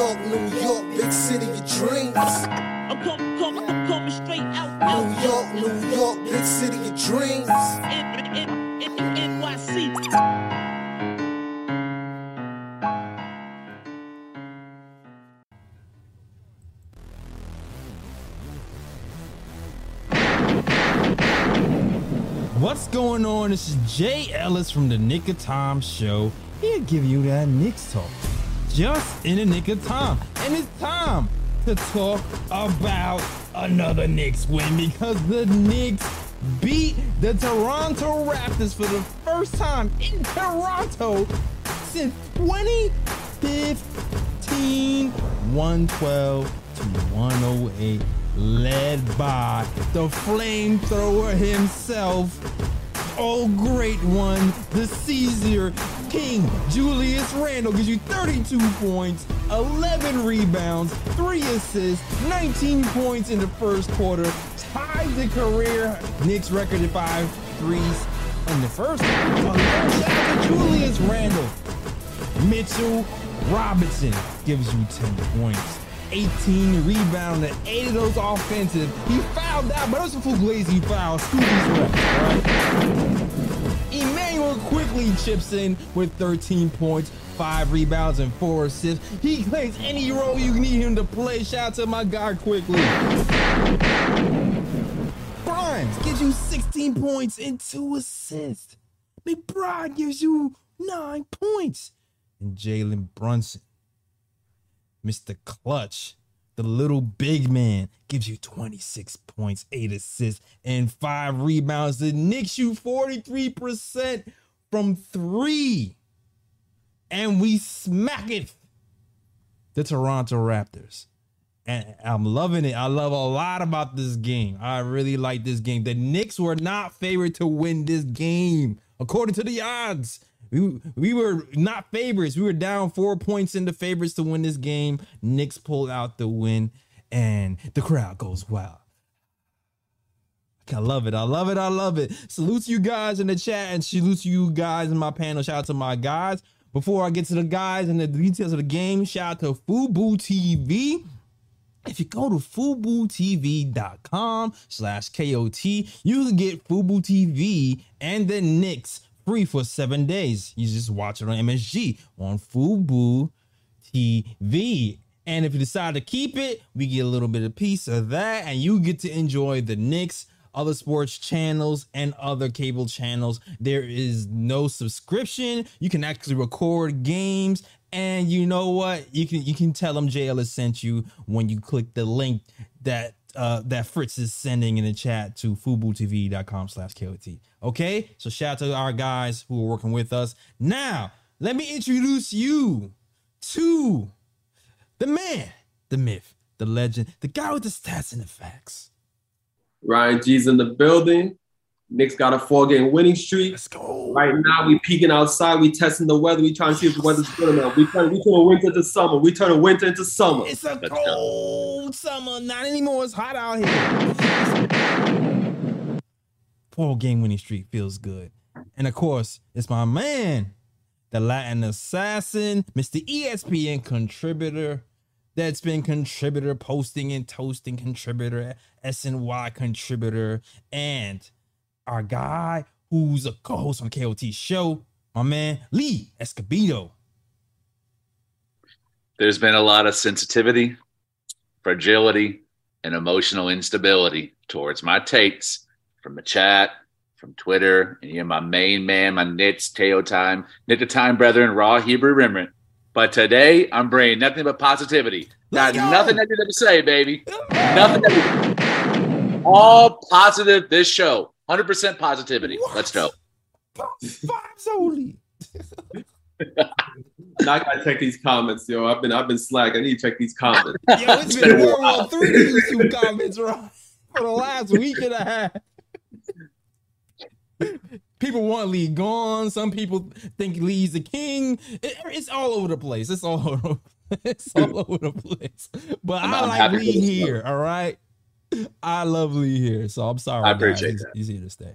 York, New York, big city of dreams. I'm coming, coming, I'm coming straight out, out, New York, New York, big city of dreams. N- N- N- NYC. What's going on? This is Jay Ellis from the Knick of Time Show. He'll give you that Knicks talk just in the nick of time. And it's time to talk about another Knicks win because the Knicks beat the Toronto Raptors for the first time in Toronto since 2015. 112 to 108 led by the flamethrower himself. Oh, great one. The Caesar King Julius Randle gives you 32 points, 11 rebounds, 3 assists, 19 points in the first quarter, tied the career Knicks record at 5 threes in the first. Shout out Julius Randle. Mitchell Robinson gives you 10 points. 18 rebound and 8 of those offensive. He fouled out, but it was those are Fugazi fouls. Scooby's ref, right? Immanuel Quickley chips in with 13 points, 5 rebounds, and 4 assists. He plays any role you need him to play. Shout out to my guy Quickley. Grimes gives you 16 points and 2 assists. McBride gives you 9 points. And Jalen Brunson Mr. Clutch, the little big man, gives you 26 points, 8 assists, and 5 rebounds. The Knicks shoot 43% from 3. And we smack it. The Toronto Raptors. And I'm loving it. I love a lot about this game. I really like this game. The Knicks were not favored to win this game, according to the odds. We, we were not favorites. We were down four points in the favorites to win this game. Knicks pulled out the win, and the crowd goes wild. I love it. I love it. I love it. Salute to you guys in the chat and salute to you guys in my panel. Shout out to my guys. Before I get to the guys and the details of the game, shout out to Fubo TV. If you go to FuboTV.com slash KOT, you can get Fubo TV and the Knicks free for seven days. You just watch it on MSG on Fubo TV. And if you decide to keep it, we get a little bit of piece of that, and you get to enjoy the Knicks, other sports channels, and other cable channels. There is no subscription. You can actually record games, and you know what? You can you can tell them JL has sent you when you click the link that uh, that Fritz is sending in the chat to FuboTV.com slash KOT. Okay, so shout out to our guys who are working with us. Now, let me introduce you to the man, the myth, the legend, the guy with the stats and the facts. Ryan G's in the building. Knicks got a four-game winning streak. Let's go. Right now, we peeking outside. We testing the weather. We trying to see if the weather's good enough. We turn we turn a winter into summer. We turn a winter into summer. It's a Let's go. cold summer. Not anymore. It's hot out here. Four game winning streak feels good. And of course, it's my man, the Latin assassin, Mr. ESPN contributor, that's been contributor, posting and toasting contributor, SNY contributor, and our guy who's a co-host on KOT show, my man Lee Escobedo. There's been a lot of sensitivity, fragility, and emotional instability towards my takes from the chat, from Twitter, and you're my main man, my Nits, Teo Time, Knit the Time Brethren, Raw Hebrew Remnant. But today, I'm bringing nothing but positivity. Got go. nothing negative to say, baby. Nothing negative. All positive this show. 100% positivity. What? Let's go. Vibes only. I gotta check these comments, yo. I've been I've been slack. I need to check these comments. Yo, it's been World War Three YouTube comments right for the last week and a half. People want Lee gone. Some people think Lee's the king. It- it's all over the place. It's all over. It's all over the place. But I'm- I like Lee for this here. All right. I love Lee here. So I'm sorry. I appreciate he's, that. he's here to stay.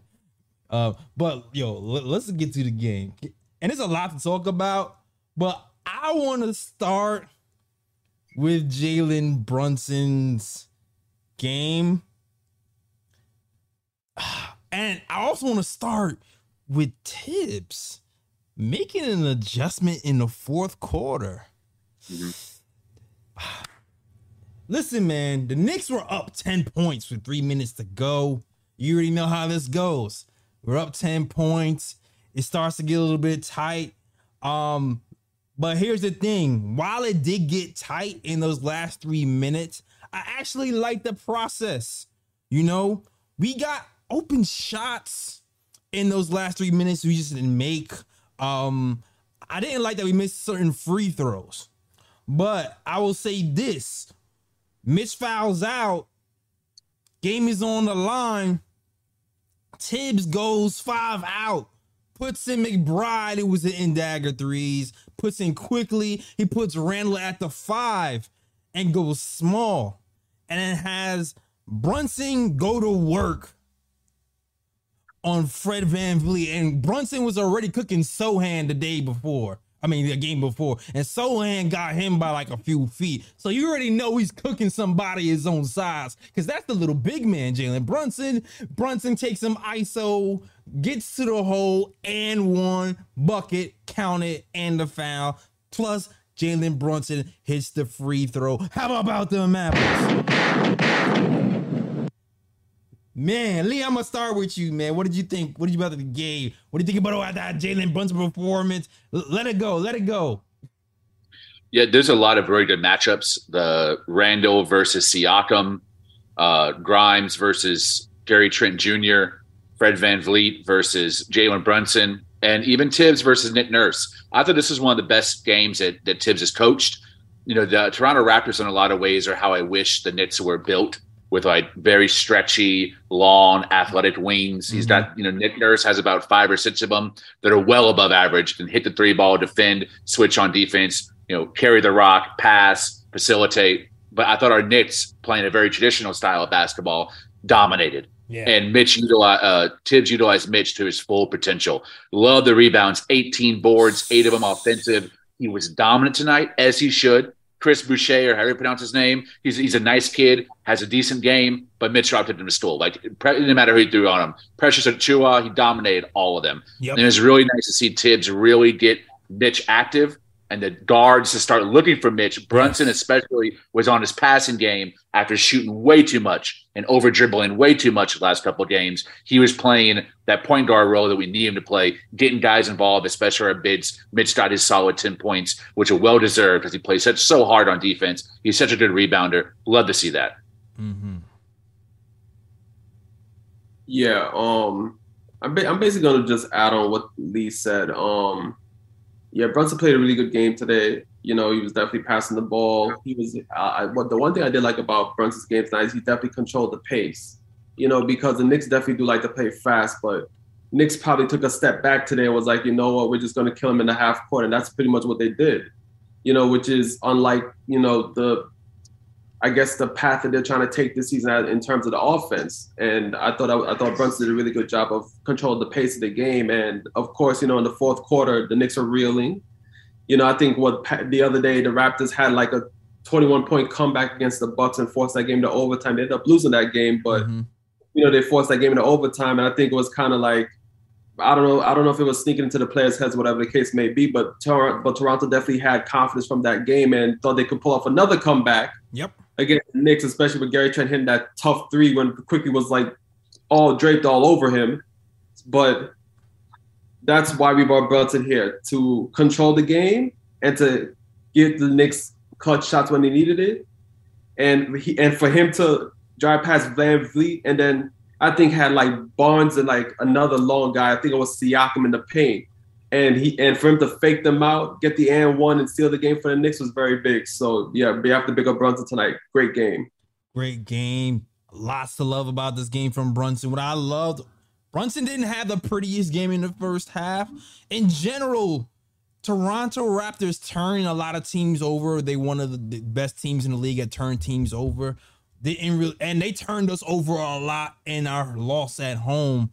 Uh, but yo, let, let's get to the game. And there's a lot to talk about. But I want to start with Jalen Brunson's game. And I also want to start with Thibs making an adjustment in the fourth quarter. Listen, man, the Knicks were up 10 points with three minutes to go. You already know how this goes. We're up 10 points. It starts to get a little bit tight. Um, but here's the thing while it did get tight in those last three minutes, I actually like the process. You know, we got open shots in those last three minutes we just didn't make. Um, I didn't like that we missed certain free throws. But I will say this Mitch fouls out, game is on the line. Thibs goes five out, puts in McBride, it was an in dagger threes, puts in Quickley. He puts Randle at the five and goes small. And then has Brunson go to work on Fred VanVleet. And Brunson was already cooking Sochan the day before. I mean, the game before. And Sochan got him by like a few feet. So you already know he's cooking somebody his own size. Because that's the little big man, Jalen Brunson. Brunson takes him ISO, gets to the hole, and one bucket, count it, and the foul. Plus, Jalen Brunson hits the free throw. How about the apples? Man, Lee, I'm gonna start with you, man. What did you think? What did you about the game? What do you think about that Jalen Brunson performance? L- let it go, let it go. Yeah, there's a lot of very good matchups. The Randle versus Siakam, uh, Grimes versus Gary Trent Jr., Fred VanVleet versus Jalen Brunson, and even Thibs versus Nick Nurse. I thought this was one of the best games that, that Thibs has coached. You know, the Toronto Raptors in a lot of ways are how I wish the Knicks were built with like very stretchy, long, athletic wings. He's got, you know, Nick Nurse has about five or six of them that are well above average, can hit the three ball, defend, switch on defense, you know, carry the rock, pass, facilitate. But I thought our Knicks playing a very traditional style of basketball dominated. Yeah. And Mitch utilized uh, Thibs utilized Mitch to his full potential. Love the rebounds, 18 boards, eight of them offensive. He was dominant tonight, as he should. Chris Boucher, or how do you pronounce his name? He's he's a nice kid, has a decent game, but Mitch dropped it in the stool. Like didn't matter who he threw on him. Precious Achiuwa, he dominated all of them. Yep. And it was really nice to see Thibs really get Mitch active and the guards to start looking for Mitch. Brunson, especially, was on his passing game after shooting way too much and over dribbling way too much the last couple of games. He was playing that point guard role that we need him to play, getting guys involved, especially our bids. Mitch got his solid 10 points, which are well deserved because he plays such so hard on defense. He's such a good rebounder. Love to see that. Mm-hmm. Yeah, um, I'm, ba- I'm basically gonna just add on what Lee said. Um, yeah, Brunson played a really good game today. You know, he was definitely passing the ball. He was. Uh, what the one thing I did like about Brunson's game tonight is he definitely controlled the pace. You know, because the Knicks definitely do like to play fast, but Knicks probably took a step back today and was like, you know what, we're just gonna kill him in the half court, and that's pretty much what they did. You know, which is unlike you know the I guess the path that they're trying to take this season in terms of the offense. And I thought I, I thought Brunson did a really good job of controlling the pace of the game. And of course, you know, in the fourth quarter, the Knicks are reeling. You know, I think what the other day the Raptors had like a 21 point comeback against the Bucks and forced that game to overtime. They ended up losing that game, but Mhm. you know they forced that game into overtime. And I think it was kind of like I don't know. I don't know if it was sneaking into the players' heads, whatever the case may be. But Tor- but Toronto definitely had confidence from that game and thought they could pull off another comeback Yep. against the Knicks, especially with Gary Trent hitting that tough three when Quickley was like all draped all over him. But that's why we brought Brunson here to control the game and to give the Knicks clutch shots when they needed it, and he and for him to drive past VanVleet and then I think had like Barnes and like another long guy. I think it was Siakam in the paint. And he and for him to fake them out, get the and one and steal the game for the Knicks was very big. So yeah, we have to pick up Brunson tonight. Great game. Great game. Lots to love about this game from Brunson. What I loved, Brunson didn't have the prettiest game in the first half. In general, Toronto Raptors turn a lot of teams over. They one of the best teams in the league at turn teams over. Didn't really, and they turned us over a lot in our loss at home.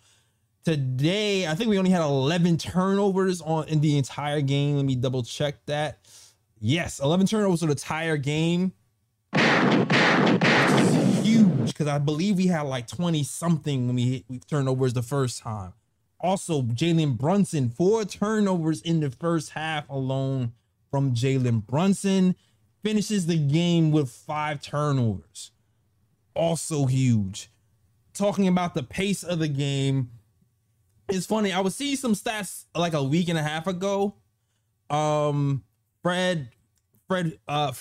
Today, I think we only had 11 turnovers on in the entire game. Let me double check that. Yes, 11 turnovers for the entire game. Huge because I believe we had like 20 something when we hit we turnovers the first time. Also, Jalen Brunson, four turnovers in the first half alone from Jalen Brunson. Finishes the game with five turnovers. Also huge. Talking about the pace of the game, it's funny. I was seeing some stats like a week and a half ago. Um, Fred, Fred, uh,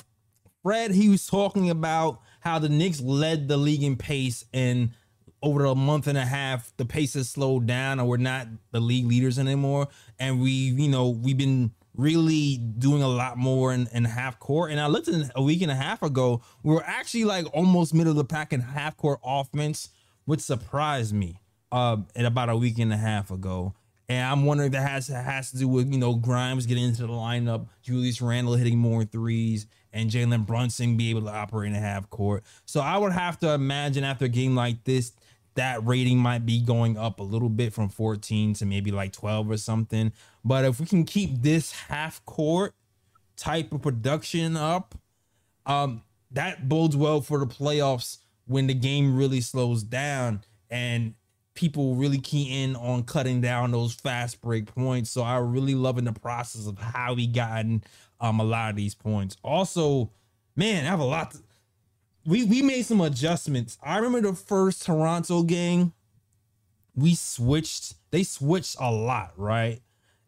Fred, he was talking about how the Knicks led the league in pace, and over a month and a half, the pace has slowed down, and we're not the league leaders anymore. And we, you know, we've been really doing a lot more in, in half court. And I looked at a week and a half ago, we were actually like almost middle of the pack in half court offense, which surprised me uh, at about a week and a half ago. And I'm wondering if that has has to do with you know Grimes getting into the lineup, Julius Randle hitting more threes, and Jalen Brunson be able to operate in half court. So I would have to imagine after a game like this, that rating might be going up a little bit from 14 to maybe like 12 or something. But if we can keep this half court type of production up, um, that bodes well for the playoffs when the game really slows down and people really key in on cutting down those fast break points. So I really loving the process of how we gotten um a lot of these points. Also, man, I have a lot. To, we we made some adjustments. I remember the first Toronto game. We switched. They switched a lot, right?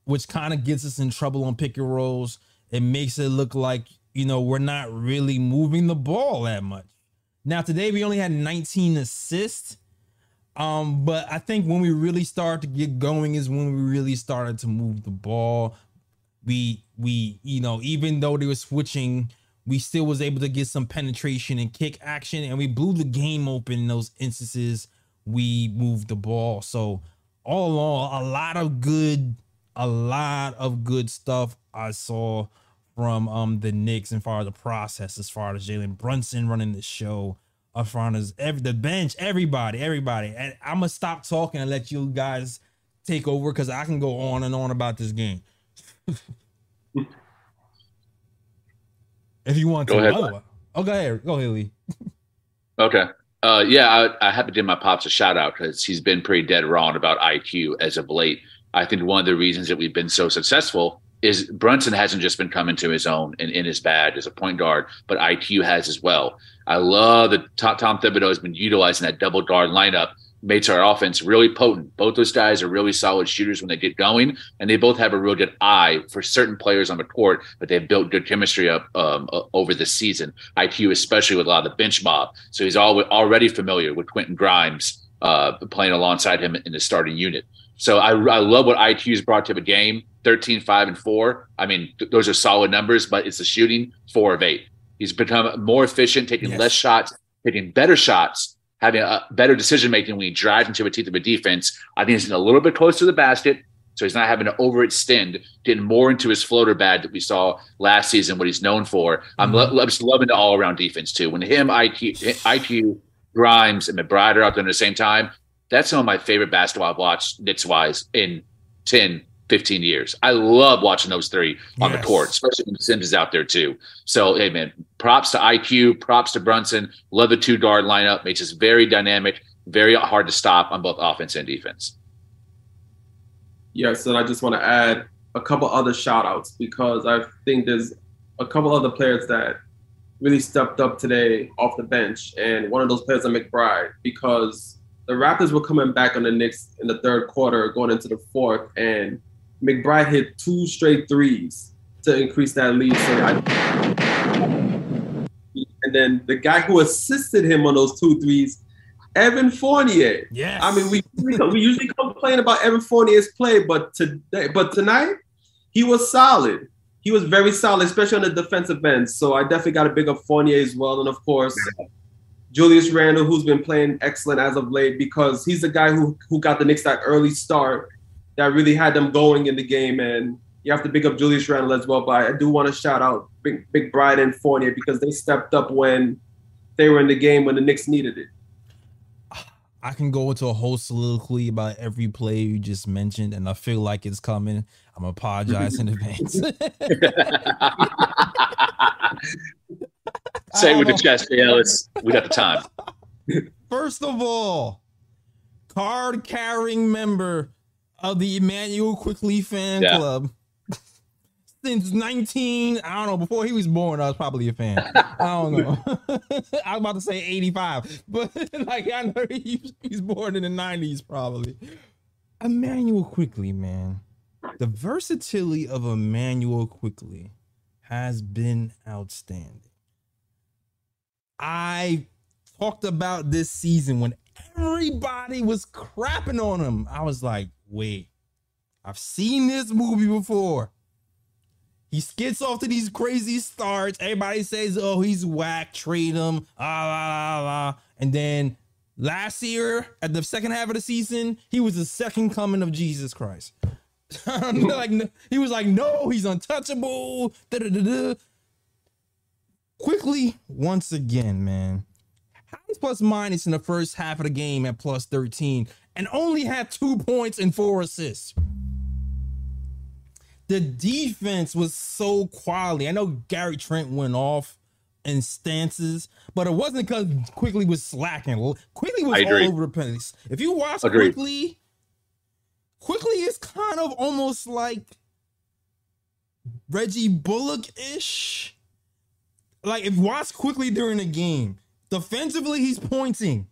Which kind of gets us in trouble on pick and rolls. It makes it look like you know we're not really moving the ball that much. Now today we only had 19 assists um, but I think when we really started to get going is when we really started to move the ball. We we you know even though they were switching, we still was able to get some penetration and kick action, and we blew the game open in those instances. We moved the ball. So all along, a lot of good, a lot of good stuff I saw from um the Knicks and far as the process, as far as Jalen Brunson running the show up front is every the bench, everybody, everybody. And I'm gonna stop talking and let you guys take over because I can go on and on about this game. if you want Go to. ahead. Oh, go ahead. Go ahead, Lee. Okay. Uh, yeah, I, I have to give my pops a shout out because he's been pretty dead wrong about IQ as of late. I think one of the reasons that we've been so successful is Brunson hasn't just been coming to his own and in his bad as a point guard, but IQ has as well. I love that Tom Thibodeau has been utilizing that double guard lineup, makes our offense really potent. Both those guys are really solid shooters when they get going, and they both have a real good eye for certain players on the court, but they've built good chemistry up um, uh, over the season. IQ, especially with a lot of the bench mob. So he's al- already familiar with Quentin Grimes uh, playing alongside him in the starting unit. So I, I love what IQ's brought to the game 13, 5, and 4. I mean, th- those are solid numbers, but it's the shooting four of eight. He's become more efficient, taking Yes. less shots, taking better shots, having a better decision making when he drives into a teeth of a defense. I think he's a little bit closer to the basket. So he's not having to overextend, getting more into his floater bad that we saw last season, what he's known for. I'm, lo- I'm just loving the all around defense too. When him, IQ, IQ, Grimes, and McBride are out there at the same time, that's some of my favorite basketball I've watched Knicks wise in 10, 15 years. I love watching those three on Yes. the court, especially when Sims is out there too. So, hey, man, props to IQ, props to Brunson. Love the two guard lineup. Makes us very dynamic, very hard to stop on both offense and defense. Yes, and I just want to add a couple other shout outs because I think there's a couple other players that really stepped up today off the bench. And one of those players is McBride because the Raptors were coming back on the Knicks in the third quarter, going into the fourth, and McBride hit two straight threes to increase that lead. So I, and then the guy who assisted him on those two threes, Evan Fournier. Yes. I mean, we we usually complain about Evan Fournier's play, but today, but tonight, he was solid. He was very solid, especially on the defensive end. So I definitely got a big up Fournier as well, and of course, Julius Randle, who's been playing excellent as of late, because he's the guy who who got the Knicks that early start that really had them going in the game. And you have to big up Julius Randle as well. But I do want to shout out Big Big Bride and Fournier because they stepped up when they were in the game when the Knicks needed it. I can go into a whole soliloquy about every play you just mentioned, and I feel like it's coming. I'm gonna apologize in advance. Say it with the chest, Jay Ellis. We got the time. First of all, card carrying member of the Immanuel Quickley fan Yeah. club. Since 19, I don't know, before he was born, I was probably a fan. I don't know. I was about to say 85, but like I know he, he's born in the 90s, probably. Immanuel Quickley, man. The versatility of Immanuel Quickley has been outstanding. I talked about this season when everybody was crapping on him. I was like, wait, I've seen this movie before. He skits off to these crazy starts. Everybody says, oh, he's whack, trade him, ah, la, la, la. And then last year, at the second half of the season, he was the second coming of Jesus Christ. like he was like, no, he's untouchable. Da-da-da-da. Quickley, once again, man. Plus minus in the first half of the game at plus 13 and only had two points and four assists. The defense was so quality. I know Gary Trent went off in stances, but it wasn't because Quickley was slacking. Quickley was all over the place. If you watch Agreed. Quickley, Quickley is kind of almost like Reggie Bullock ish. Like if watch Quickley during the game, defensively he's pointing.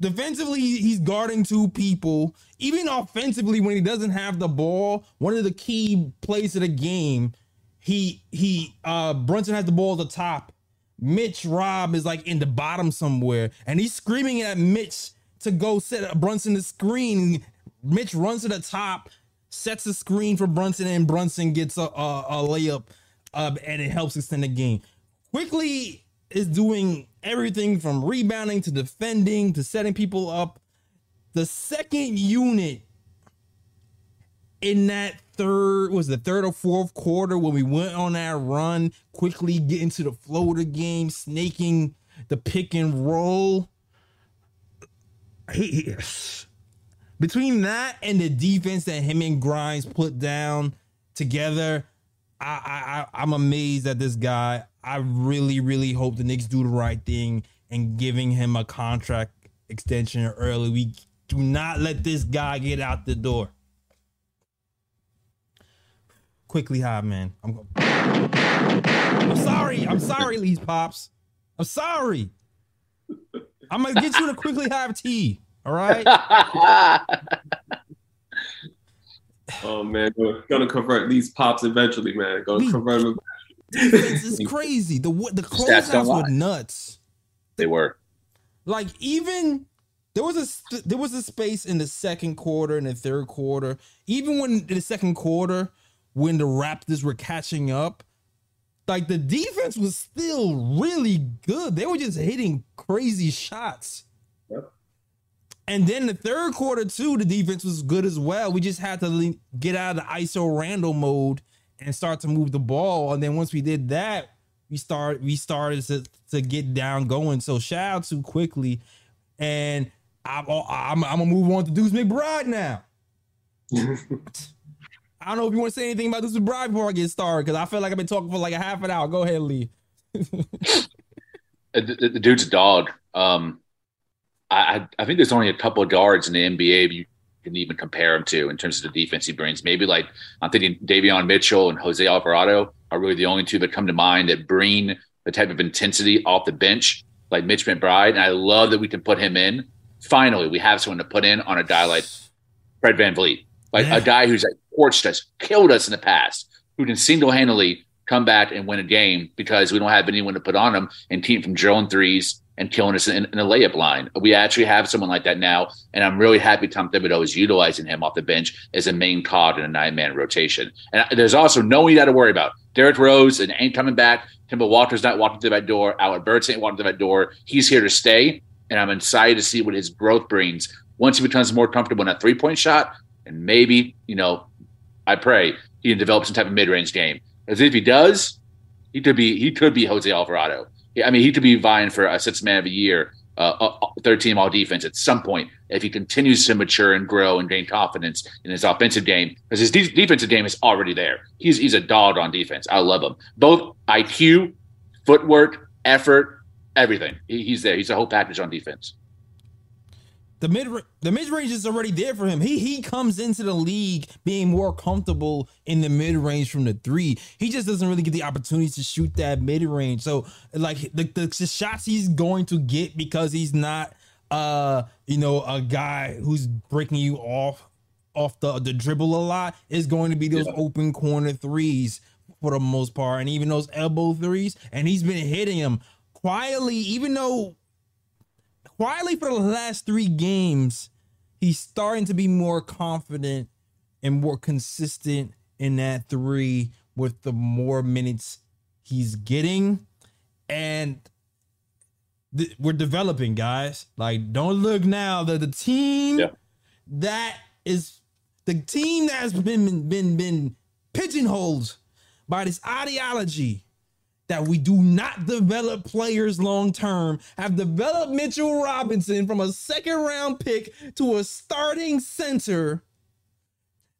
Defensively he's guarding two people. Even offensively when he doesn't have the ball, one of the key plays of the game, he he uh Brunson has the ball at the top. Mitch Rob is like in the bottom somewhere, and he's screaming at Mitch to go set Brunson the screen. Mitch runs to the top, sets the screen for Brunson, and Brunson gets a, a, a layup, uh, and it helps extend the game. Quickley is doing everything from rebounding to defending to setting people up. The second unit in that third was the third or fourth quarter when we went on that run, Quickley getting to the the game, snaking the pick and roll. He- between that and the defense that him and Grimes put down together, I, I, I I'm amazed at this guy. I really, really hope the Knicks do the right thing and giving him a contract extension early. We do not let this guy get out the door. Quickley high, man. I'm go- I'm sorry. I'm sorry, Lee's Pops. I'm sorry. I'm gonna get you to quickly have tea. All right. Oh man, gonna, gonna convert these pops eventually, man. Gonna We- convert them. Defense is crazy. The the Stats closeouts were nuts. they were. Like even there was a there was a space in the second quarter and the third quarter. Even when in the second quarter, when the Raptors were catching up, like the defense was still really good. They were just hitting crazy shots. Yep. And then the third quarter too, the defense was good as well. We just had to get out of the ISO Randle mode and start to move the ball. And then once we did that, we start we started to, to get down going. So shout out to Quickley, and I'm I'm, I'm gonna move on to Deuce McBride now. I don't know if you want to say anything about Deuce McBride before I get started because I feel like I've been talking for like a half an hour. Go ahead, Lee. The, the- the dude's a dog. Um, I, I think there's only a couple of guards in the NBA you can even compare him to in terms of the defense he brings. Maybe like I'm thinking Davion Mitchell and Jose Alvarado are really the only two that come to mind that bring the type of intensity off the bench like Mitch McBride. And I love that we can put him in. Finally, we have someone to put in on a guy like Fred VanVleet, like Yeah. a guy who's like torched us, killed us in the past, who can single handedly come back and win a game because we don't have anyone to put on him and keep from drilling threes and killing us in, in a layup line. We actually have someone like that now, and I'm really happy Tom Thibodeau is utilizing him off the bench as a main cog in a nine man rotation. And there's also no one you got to worry about. Derrick Rose and ain't coming back. Kemba Walker's not walking through that door. Alec Burks ain't walking through that door. He's here to stay, and I'm excited to see what his growth brings once he becomes more comfortable in a three point shot, and maybe you know, I pray he can develop some type of mid range game. As if he does, he could be he could be Jose Alvarado. I mean, he could be vying for a six man of the year uh, uh, third team all defense at some point if he continues to mature and grow and gain confidence in his offensive game because his de- defensive game is already there. He's he's a dog on defense. I love him. Both IQ, footwork, effort, everything. He, he's there. He's a whole package on defense. The mid the mid range is already there for him. He he comes into the league being more comfortable in the mid range from the three. He just doesn't really get the opportunity to shoot that mid range. So like the, the the shots he's going to get because he's not uh you know a guy who's breaking you off off the the dribble a lot is going to be those Yeah. open corner threes for the most part, and even those elbow threes. And he's been hitting them quietly, even though quietly for the last three games, he's starting to be more confident and more consistent in that three with the more minutes he's getting. And th- we're developing, guys. Like, don't look now that the team Yeah. that is the team that has been been been pigeonholed by this ideology that we do not develop players long term have developed Mitchell Robinson from a second round pick to a starting center.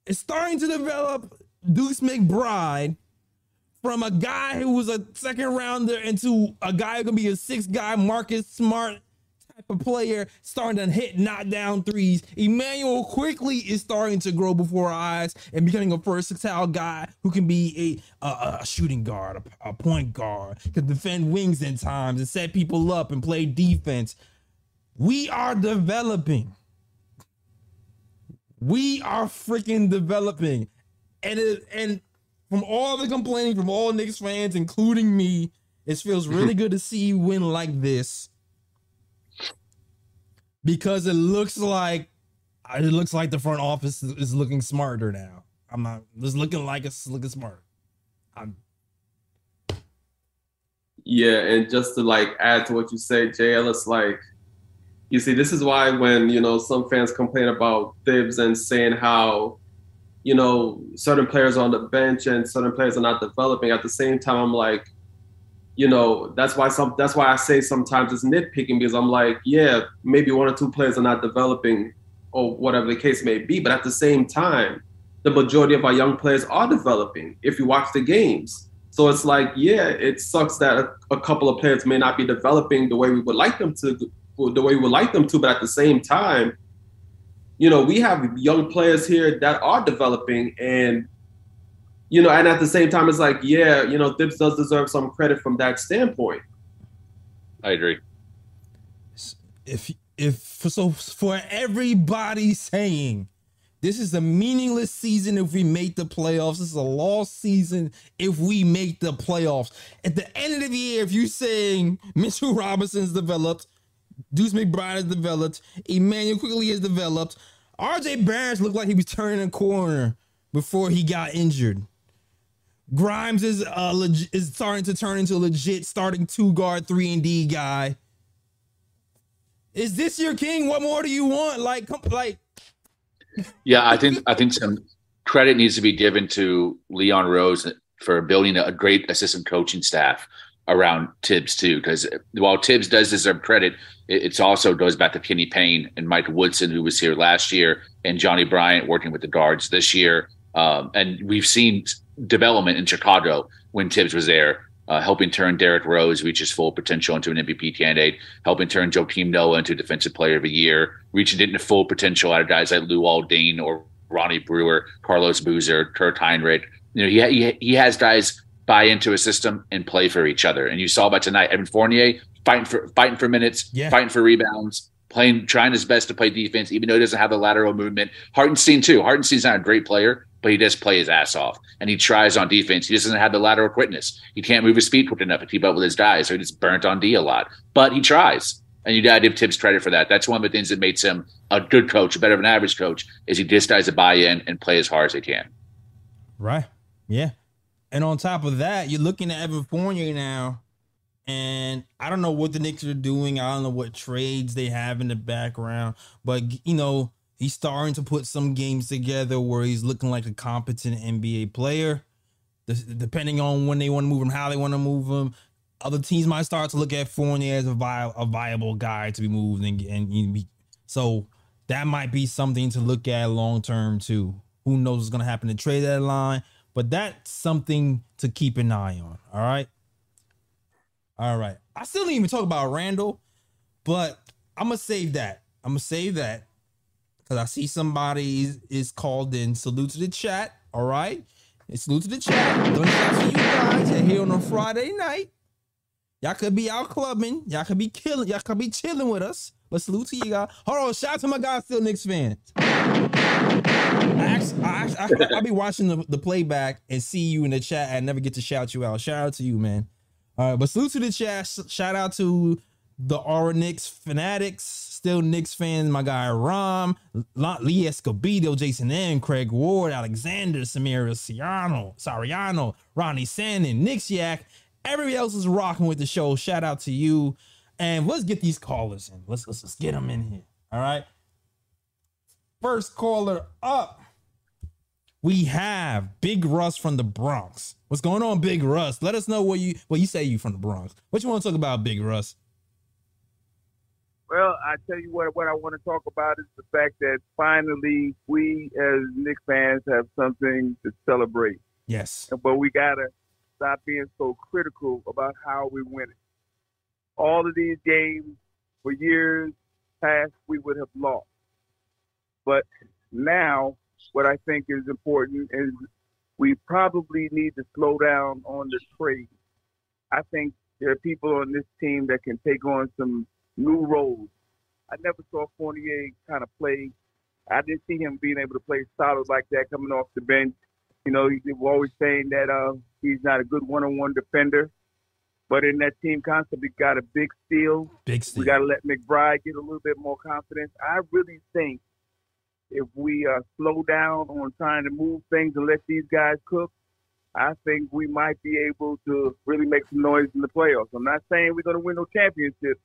It's starting to develop Deuce McBride from a guy who was a second rounder into a guy who can be a six guy, Marcus Smart type of player, starting to hit knockdown threes. Immanuel Quickley is starting to grow before our eyes and becoming a versatile guy who can be a, a, a shooting guard, a, a point guard, can defend wings in times and set people up and play defense. We are developing. We are freaking developing. And it, and from all the complaining from all Knicks fans, including me, it feels really good to see you win like this. Because it looks like it looks like the front office is- looking smarter now. I'm not it's looking like it's looking smart. I'm Yeah, and just to like add to what you say, JL, it's like you see, this is why when you know some fans complain about Thibs and saying how you know certain players are on the bench and certain players are not developing. At the same time, I'm like, you know, that's why some that's why I say sometimes it's nitpicking because I'm like, yeah, maybe one or two players are not developing or whatever the case may be, but at the same time, the majority of our young players are developing. If you watch the games. So it's like, yeah, it sucks that a, a couple of players may not be developing the way we would like them to, the way we would like them to. But at the same time, you know, we have young players here that are developing, and you know, and at the same time, it's like, yeah, you know, Thibs does deserve some credit from that standpoint. I agree. if if so for everybody saying this is a meaningless season if we make the playoffs. This is a lost season if we make the playoffs. At the end of the year, if you're saying Mitchell Robinson's developed, Deuce McBride has developed, Immanuel Quickley has developed, RJ Barrett looked like he was turning a corner before he got injured. Grimes is uh leg- is starting to turn into a legit starting two guard three and D guy. Is this your king? What more do you want? Like, come, like, Yeah, I think I think some credit needs to be given to Leon Rose for building a great assistant coaching staff around Thibs too. Because while Thibs does deserve credit, it also goes back to Kenny Payne and Mike Woodson, who was here last year, and Johnny Bryant working with the guards this year. Um, and we've seen development in Chicago when Thibs was there, uh, helping turn Derrick Rose reach his full potential into an MVP candidate, helping turn Joakim Noah into Defensive Player of the Year, reaching it into full potential out of guys like Luol Deng or Ronnie Brewer, Carlos Boozer, Kirk Hinrich. You know, he, he he has guys buy into a system and play for each other. And you saw by tonight, Evan Fournier fighting for fighting for minutes, Yeah. fighting for rebounds, playing trying his best to play defense, even though he doesn't have the lateral movement. Hartenstein too. Hartenstein's not a great player, but he does play his ass off, and he tries on defense. He doesn't have the lateral quickness. He can't move his feet quick enough to keep up with his guys, so he gets burnt on D a lot. But he tries, and you got to give Thibs credit for that. That's one of the things that makes him a good coach, better than an average coach, is he just guys to buy in and play as hard as they can. right? Yeah. And on top of that, you're looking at Evan Fournier now, and I don't know what the Knicks are doing. I don't know what trades they have in the background, but you know he's starting to put some games together where he's looking like a competent NBA player. This- Depending on when they want to move him, how they want to move him, other teams might start to look at Fournier as a, vi- a viable guy to be moved, and, and be, so that might be something to look at long term too. Who knows what's gonna happen to trade deadline? But that's something to keep an eye on. All right. All right. I still didn't even talk about Randle, but I'm gonna save that. I'm gonna save that because I see somebody is, is called in. Salute to the chat. All right. And salute to the chat. Don't shout to you guys. You're here on a Friday night. Y'all could be out clubbing. Y'all could be killing. Y'all could be chilling with us. But salute to you guys. Hold on. Shout out to my guys, still Knicks fans. I, act- I, act- I, I be watching the, the playback and see you in the chat and never get to shout you out. Shout out to you, man. All right, but salute to the chat. Shout out to the Aura Knicks fanatics, still Knicks fans. My guy Rom, Lee Escobedo, Jason M, Craig Ward, Alexander, Samir Soriano, Sariano, Ronnie Sandin, Knicks Yak. Everybody else is rocking with the show. Shout out to you. And let's get these callers in. Let's let's, let's get them in here. All right. First caller up. We have Big Russ from the Bronx. What's going on, Big Russ? Let us know what you what you say you from the Bronx. What you want to talk about, Big Russ? Well, I tell you what, what I want to talk about is the fact that finally we as Knicks fans have something to celebrate. Yes. But we gotta stop being so critical about how we win it. All of these games for years past we would have lost. But now what I think is important is we probably need to slow down on the trade. I think there are people on this team that can take on some new roles. I never saw Fournier kind of play. I didn't see him being able to play solid like that coming off the bench. You know, he was always saying that uh, he's not a good one-on-one defender, but in that team concept, he got a big steal. Big steal. We got to let McBride get a little bit more confidence. I really think if we uh, slow down on trying to move things and let these guys cook, I think we might be able to really make some noise in the playoffs. I'm not saying we're going to win no championship,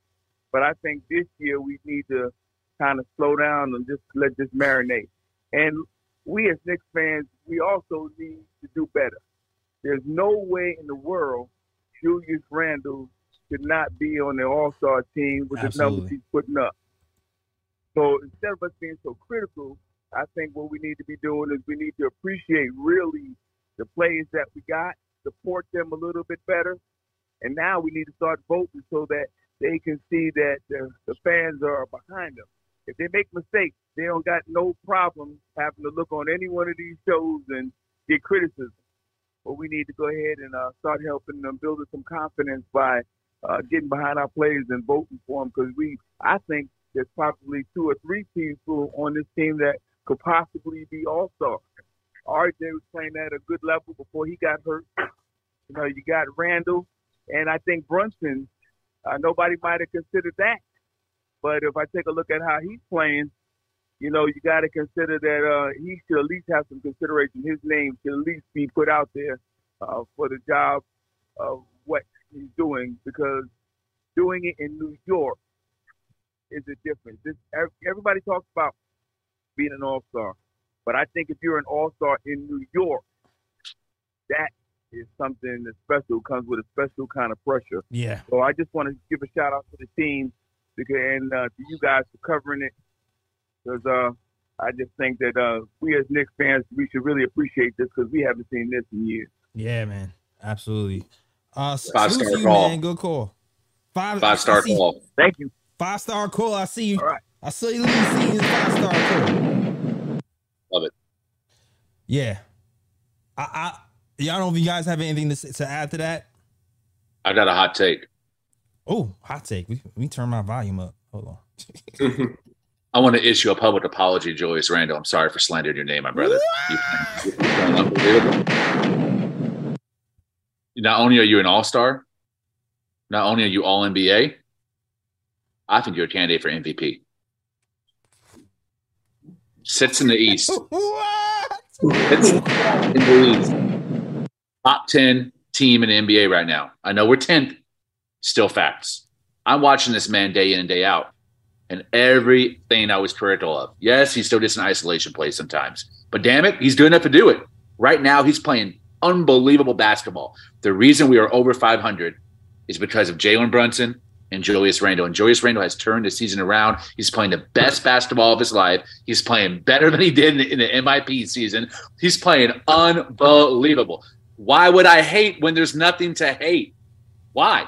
but I think this year we need to kind of slow down and just let this marinate. And we as Knicks fans, we also need to do better. There's no way in the world Julius Randle should not be on the All Star team with the numbers he's putting up. So instead of us being so critical, I think what we need to be doing is we need to appreciate really the players that we got, support them a little bit better, and now we need to start voting so that they can see that the, the fans are behind them. If they make mistakes, they don't got no problem having to look on any one of these shows and get criticism. But we need to go ahead and uh, start helping them build some confidence by uh, getting behind our players and voting for them because we, I think there's probably two or three people on this team that could possibly be all stars. RJ was playing at a good level before he got hurt. You know, you got Randle, and I think Brunson. Uh, nobody might have considered that, but if I take a look at how he's playing, you know, you got to consider that uh, he should at least have some consideration. His name should at least be put out there uh, for the job of what he's doing because doing it in New York is a difference. This, everybody talks about being an all star, but I think if you're an all star in New York, that is something that special comes with a special kind of pressure. Yeah. So I just want to give a shout out to the team because, and uh, to you guys for covering it because uh, I just think that uh, we as Knicks fans we should really appreciate this because we haven't seen this in years. Yeah, man. Absolutely. Uh Five star you, call. man. Good call. Five Five star see- call. Thank you. Five star call. I see you. All right. I saw you see his five star call. Love it. Yeah. I, I y'all don't know if you guys have anything to, to add to that. I got a hot take. Oh, hot take. We we turn my volume up. Hold on. I want to issue a public apology, Julius Randle. I'm sorry for slandering your name, my brother. You-. Not only are you an all star, not only are you all NBA, I think you're a candidate for MVP. Sits in the East. what? It's in the East. Top 10 team in the NBA right now. I know we're 10th, still facts. I'm watching this man day in and day out, and everything I was critical of. Yes, he's still just an isolation play sometimes, but damn it, he's doing enough to do it. Right now, he's playing unbelievable basketball. The reason we are over 500 is because of Jalen Brunson and Julius Randle. And Julius Randle has turned the season around. He's playing the best basketball of his life. He's playing better than he did in the, in the MIP season. He's playing unbelievable. Why would I hate when there's nothing to hate? Why?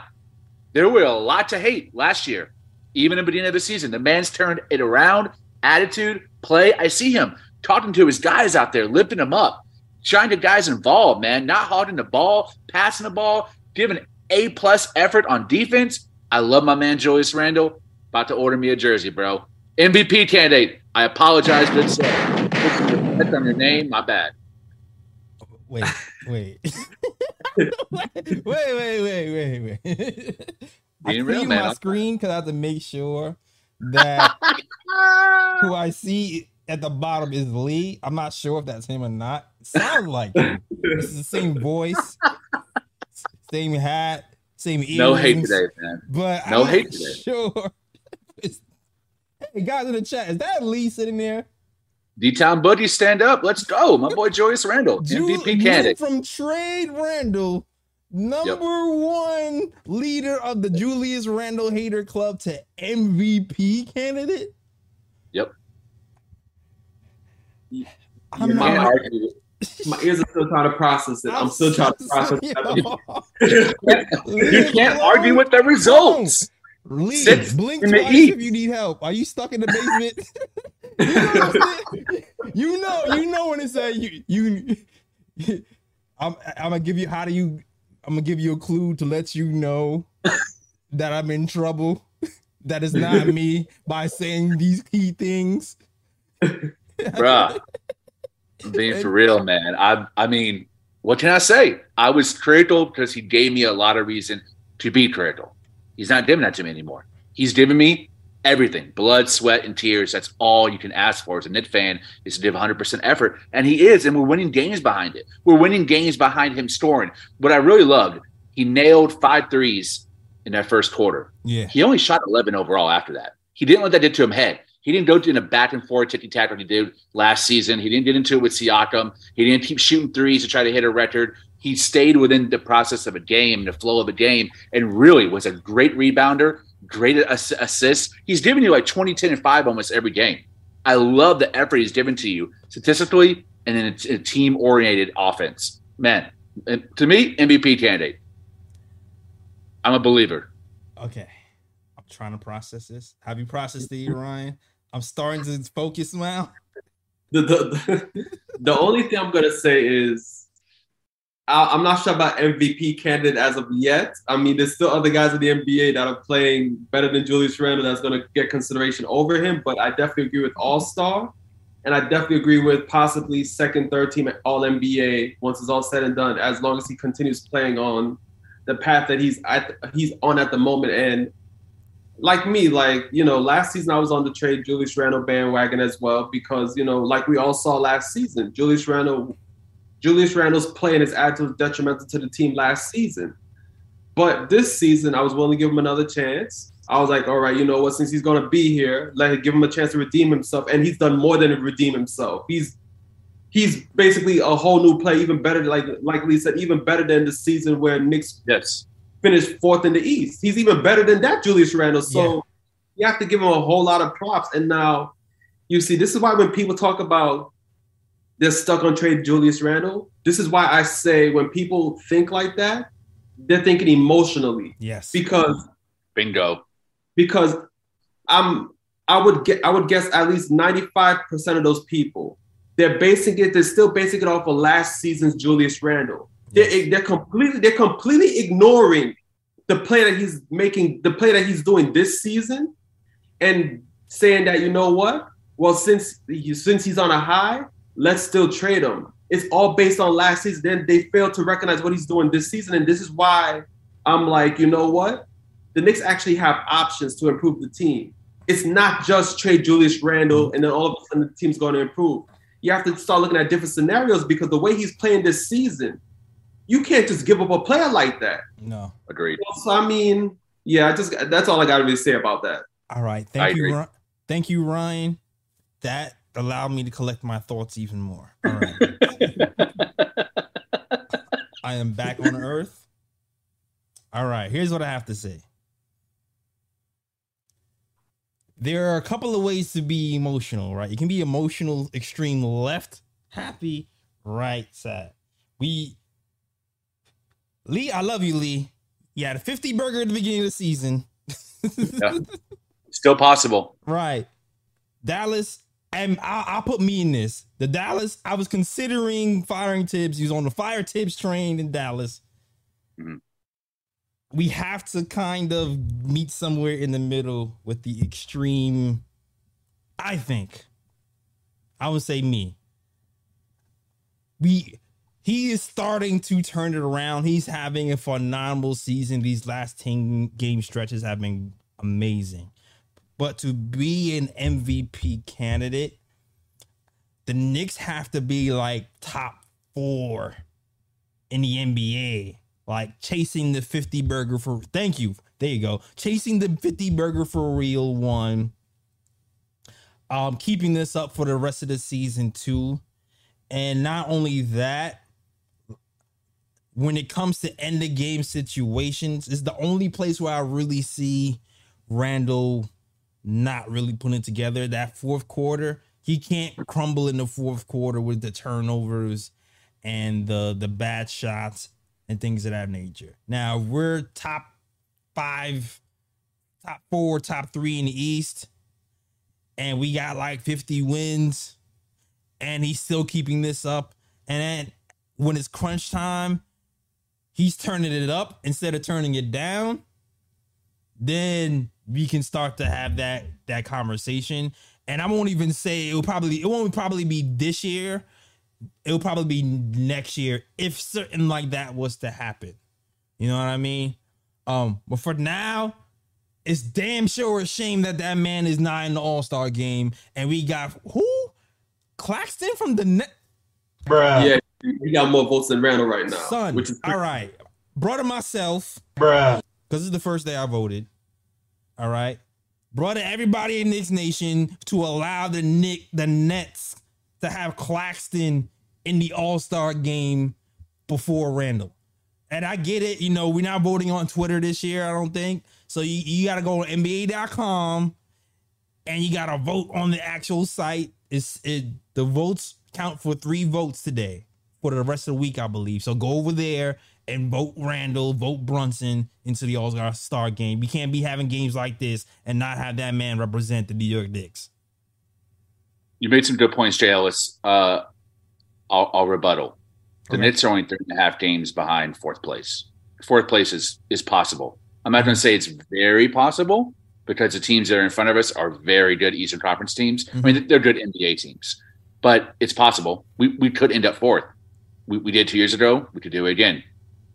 There were a lot to hate last year, even in the beginning of the season. The man's turned it around. Attitude, play. I see him talking to his guys out there, lifting them up, trying to guys involved, man, not holding the ball, passing the ball, giving A plus effort on defense. I love my man Julius Randle. About to order me a jersey, bro. MVP candidate. I apologize, good sir. On your name. My bad. Wait, wait. wait, wait, wait, wait, wait. I Being real, man. my I'm- screen because I have to make sure that who I see at the bottom is Lee. I'm not sure if that's him or not. Sounds like him. This is the same voice, same hat, same earrings. No hate today, man. But No I'm hate today. sure. Hey guys in the chat, is that Lee sitting there? D Town Buddy, stand up. Let's go. My boy Julius Randle, MVP Lee candidate. from Trade Randle, number one leader of the Julius Randle Hater Club to MVP candidate. Yep. I'm You can't not. argue. My ears are still trying to process it. I'm still trying to process it. You can't argue with the results. Lee, Sit blink in twice heat. if you need help. Are you stuck in the basement? you, know, you know when it say you you. I'm I'm gonna give you how do you I'm gonna give you a clue to let you know that I'm in trouble. That is not me by saying these key things. Bruh. I'm being for real, man. I I mean, what can I say? I was critical because he gave me a lot of reason to be critical. He's not giving that to me anymore. He's giving me everything blood, sweat, and tears. That's all you can ask for as a Knick fan is to give 100% effort. And he is. And we're winning games behind it. We're winning games behind him scoring. What I really loved, he nailed five threes in that first quarter. Yeah. He only shot 11 overall after that. He didn't let that get to him head. He didn't go in a back and forth ticky tack like he did last season. He didn't get into it with Siakam. He didn't keep shooting threes to try to hit a record. He stayed within the process of a game, the flow of a game, and really was a great rebounder, great ass- assists. He's giving you like 20, 10, and 5 almost every game. I love the effort he's given to you statistically and in a, team oriented offense. Man, to me, MVP candidate. I'm a believer. Okay. I'm trying to process this. Have you processed it, Ryan? I'm starting to focus now. the, the, the only thing I'm gonna say is I, I'm not sure about MVP candidate as of yet. I mean, there's still other guys in the NBA that are playing better than Julius Randle that's gonna get consideration over him. But I definitely agree with All Star, and I definitely agree with possibly second, third team All NBA once it's all said and done. As long as he continues playing on the path that he's at, he's on at the moment, and like me, like you know, last season I was on the trade Julius Randle bandwagon as well because you know, like we all saw last season, Julius Randle, Julius Randle's playing his attitude was detrimental to the team last season. But this season, I was willing to give him another chance. I was like, all right, you know what? Since he's gonna be here, let him give him a chance to redeem himself, and he's done more than redeem himself. He's he's basically a whole new play, even better. Like like Lee said, even better than the season where Knicks Yes. finished fourth in the East. He's even better than that, Julius Randle. So you have to give him a whole lot of props. And now you see, this is why when people talk about they're stuck on trade Julius Randle, this is why I say when people think like that, they're thinking emotionally Yes. because Bingo. because I'm I would get I would guess at least 95% of those people they're basing it they're still basing it off of last season's Julius Randle. They're, they're completely they're completely ignoring the play that he's making the play that he's doing this season and saying that you know what well since since he's on a high let's still trade him. It's all based on last season. Then they failed to recognize what he's doing this season and this is why I'm like you know what the Knicks actually have options to improve the team. It's not just trade Julius Randle and then all of a sudden the team's going to improve. You have to start looking at different scenarios because the way he's playing this season, you can't just give up a player like that. No. Agreed. So I mean, yeah, I just that's all I got to really say about that. All right. I Thank you, agree. Thank you, Ryan. That allowed me to collect my thoughts even more. All right. I am back on Earth. All right, here's what I have to say. There are a couple of ways to be emotional, right? You can be emotional, extreme left, happy, right side. We, Lee, I love you, Lee. You had a 50 burger at the beginning of the season. Yeah. Still possible. Right. Dallas, and I'll, I'll put me in this. The Dallas, I was considering firing Thibs. He was on the fire Thibs train in Dallas. Mhm. We have to kind of meet somewhere in the middle with the extreme. I think. I would say me. We he is starting to turn it around. He's having a phenomenal season. These last 10 game stretches have been amazing. But to be an MVP candidate, the Knicks have to be like top four in the NBA. Like chasing the 50 burger for thank you. There you go. Chasing the 50 burger for real one. Um, keeping this up for the rest of the season too. And not only that, when it comes to end of game situations, is the only place where I really see Randle not really putting together. That fourth quarter, he can't crumble in the fourth quarter with the turnovers and the the bad shots and things of that nature. Now we're top five, top four, top three in the East, and we got like 50 wins, and he's still keeping this up. And then when it's crunch time, he's turning it up instead of turning it down. Then we can start to have that that conversation. And I won't even say it will probably it won't probably be this year. It'll probably be next year if certain like that was to happen. You know what I mean? Um, but for now, it's damn sure a shame that that man is not in the All Star game. And we got who? Claxton from the net. Yeah, we got more votes than Randle right now. Son, which is all right. Brother myself, Bruh. because it's the first day I voted. All right. Brought everybody in Knicks Nation to allow the Nick the Nets to have Claxton in the All-Star game before Randle. And I get it, you know, we're not voting on Twitter this year, I don't think. So you, you gotta go to NBA.com and you gotta vote on the actual site. It's it the votes count for three votes today for the rest of the week, I believe. So go over there and vote Randle, vote Brunson into the All Star game. We can't be having games like this and not have that man represent the New York Knicks. You made some good points, Jay Ellis. Uh, I'll, I'll rebuttal. The Okay. Knicks are only three and a half games behind fourth place. Fourth place is is possible. I'm not going to say it's very possible because the teams that are in front of us are very good Eastern Conference teams. I mean, they're good NBA teams, but it's possible. We, we could end up fourth. We, we did two years ago. We could do it again.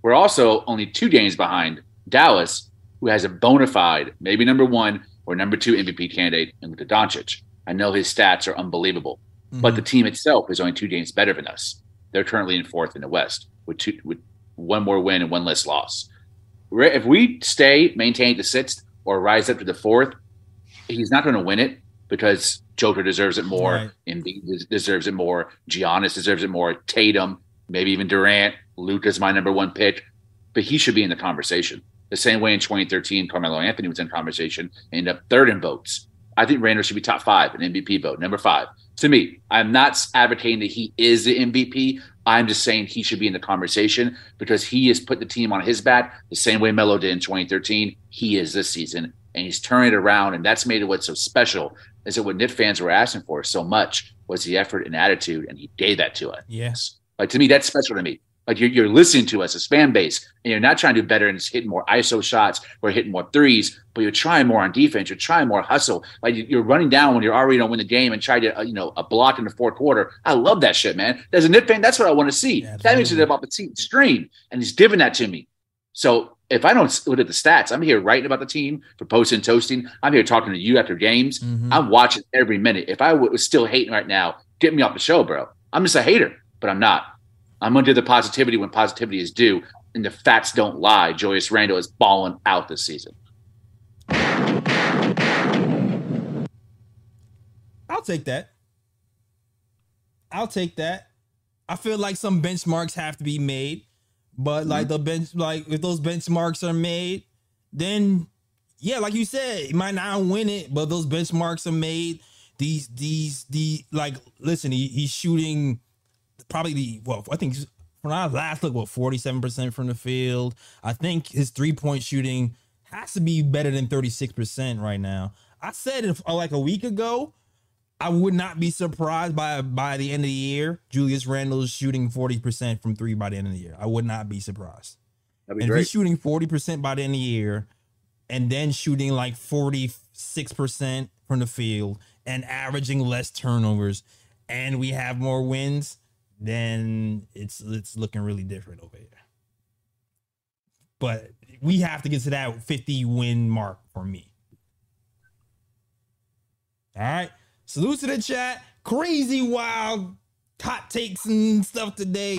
We're also only two games behind Dallas, who has a bona fide, maybe number one or number two MVP candidate in Luka Doncic. I know his stats are unbelievable, but the mhm. team itself is only two games better than us. They're currently in fourth in the West with two with one more win and one less loss. If we stay maintain the sixth or rise up to the fourth, he's not going to win it because Joker deserves it more, Right. Embiid deserves it more, Giannis deserves it more, Tatum, maybe even Durant. Luka's my number one pick, but he should be in the conversation. The same way in 2013, Carmelo Anthony was in conversation, ended up third in votes. I think Randle should be top five in MVP vote, number five. To me, I'm not advocating that he is the MVP. I'm just saying he should be in the conversation because he has put the team on his back the same way Melo did in 2013. He is this season, and he's turning it around, and that's made it what's so special. Is that what Knick fans were asking for so much was the effort and attitude, and he gave that to us. Yes. Like to me, that's special to me. Like you're, you're listening to us as fan base, and you're not trying to do better and just hitting more ISO shots or hitting more threes, but you're trying more on defense. You're trying more hustle. Like you- you're running down when you're already going to win the game and try to, uh, you know, a block in the fourth quarter. I love that shit, man. As a Knick fan, that's what I want to see. Yeah, that makes it about the team stream, and he's giving that to me. So if I don't look at the stats, I'm here writing about the team for posting, toasting. I'm here talking to you after games. Mhm. I'm watching every minute. If I w- was still hating right now, get me off the show, bro. I'm just a hater, but I'm not. I'm under the positivity when positivity is due, and the facts don't lie. Julius Randle is balling out this season. I'll take that. I'll take that. I feel like some benchmarks have to be made. But like mm-hmm. the bench, like if those benchmarks are made, then yeah, like you said, he might not win it, but those benchmarks are made. These, these, the like, listen, he, he's shooting probably the well, I think when I last look, what forty seven percent from the field. I think his three point shooting has to be better than thirty six percent right now. I said if, uh, like a week ago, I would not be surprised by by the end of the year, Julius Randle is shooting forty percent from three by the end of the year. I would not be surprised. Be And if he's shooting forty percent by the end of the year, and then shooting like forty six percent from the field and averaging less turnovers, and we have more wins, then it's it's looking really different over here. But we have to get to that fifty win mark for me. All right. Salute to the chat. Crazy wild hot takes and stuff today.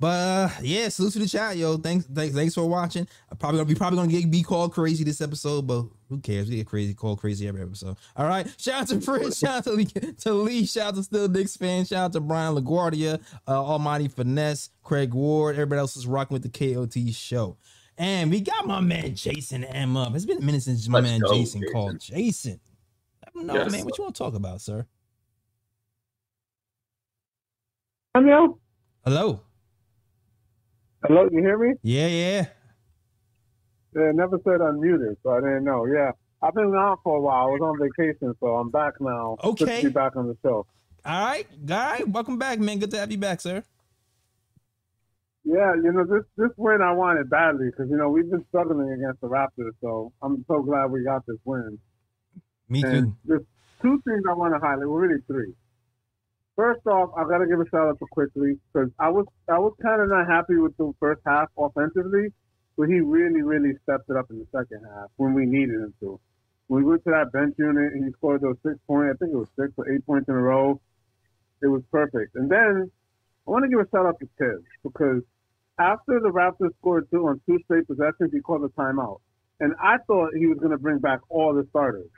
But uh, yeah, salute to the chat, yo. Thanks, thanks, thanks for watching. I probably gonna be probably gonna get be called crazy this episode, but who cares? We get crazy, called crazy every episode. All right. Shout out to Fritz, shout out to Lee, to Lee, shout out to Still Knicks fan, shout out to Brian LaGuardia, uh, Almighty Finesse, Craig Ward, everybody else is rocking with the KOT show. And we got my man Jason M up. It's been a minute since my Let's man go, Jason, Jason. called. Jason. Let me know, Yes. man. What you want to talk about, sir? Hello? Hello. Hello, you hear me? Yeah, yeah. Yeah, never said unmuted, so I didn't know. Yeah. I've been gone for a while. I was on vacation, so I'm back now. Good Okay. to be back on the show. All right, guy. Welcome back, man. Good to have you back, sir. Yeah, you know, this this win I wanted badly because, you know, we've been struggling against the Raptors, so I'm so glad we got this win. Me And too. there's two things I want to highlight. Well, really three. First off, I got to give a shout out to Quickley because I was I was kind of not happy with the first half offensively, but he really really stepped it up in the second half when we needed him to. When we went to that bench unit and he scored those six points, I think it was six or eight points in a row. It was perfect. And then I want to give a shout out to Thibs because after the Raptors scored two on two straight possessions, he called a timeout. And I thought he was going to bring back all the starters.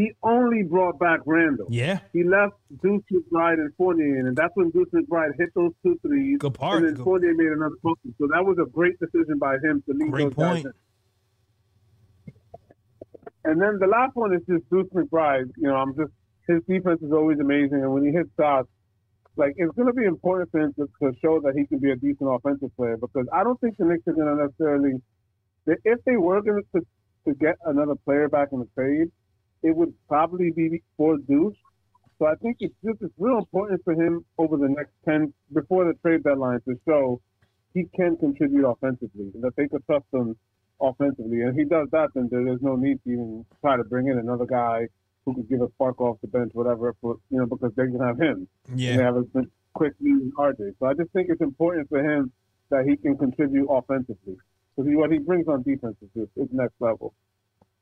He only brought back Randle. Yeah, He left Deuce McBride and Fournier in, and that's when Deuce McBride hit those two threes. good part. And then Good- Fournier made another post. So that was a great decision by him to leave Great those guys point. in. And then the last one is just Deuce McBride. You know, I'm just his defense is always amazing, and when he hits shots, like it's going to be important for him to, to show that he can be a decent offensive player because I don't think the Knicks are going to necessarily. If they were going to to get another player back in the trade, it would probably be for Deuce. So I think it's just it's real important for him over the next ten before the trade deadline to show he can contribute offensively and that they could trust him offensively. And if he does that, then there is no need to even try to bring in another guy who could give a spark off the bench, whatever. For you know, because they can have him and they have a quick, Quickley and RJ. So I just think it's important for him that he can contribute offensively because what he brings on defense is just it's next level.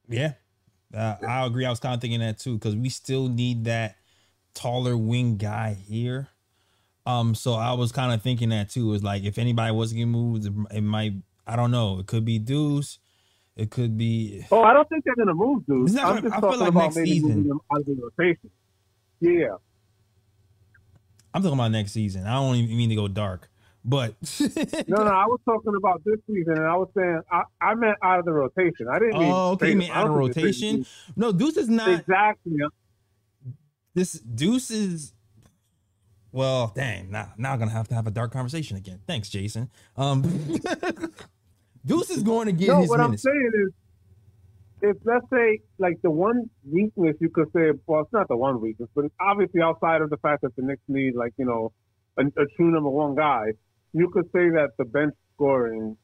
yeah. Uh, I agree. I was kind of thinking that too because we still need that taller wing guy here. Um, so I was kind of thinking that too. Is like if anybody was getting moved, it, might. I don't know. It could be Deuce. It could be. Oh, I don't think they're going to move, not I'm just I feel talking like about next maybe season. moving them out of the rotation. Yeah. I'm talking about next season. I don't even mean to go dark, but No, no, I was talking about this season, and I was saying I, I meant out of the rotation. I didn't mean. Oh, okay, you mean out of don't think they traded rotation? No, Deuce is not. Exactly. This Deuce is. Well, dang. Now, now I'm gonna have to have a dark conversation again. Thanks, Jason. Um, Deuce is going to get his. No, his what I'm saying is, if let's say like the one weakness you could say, well, it's not the one weakness, but it's obviously outside of the fact that the Knicks need like you know a, a true number one guy, you could say that the bench scoring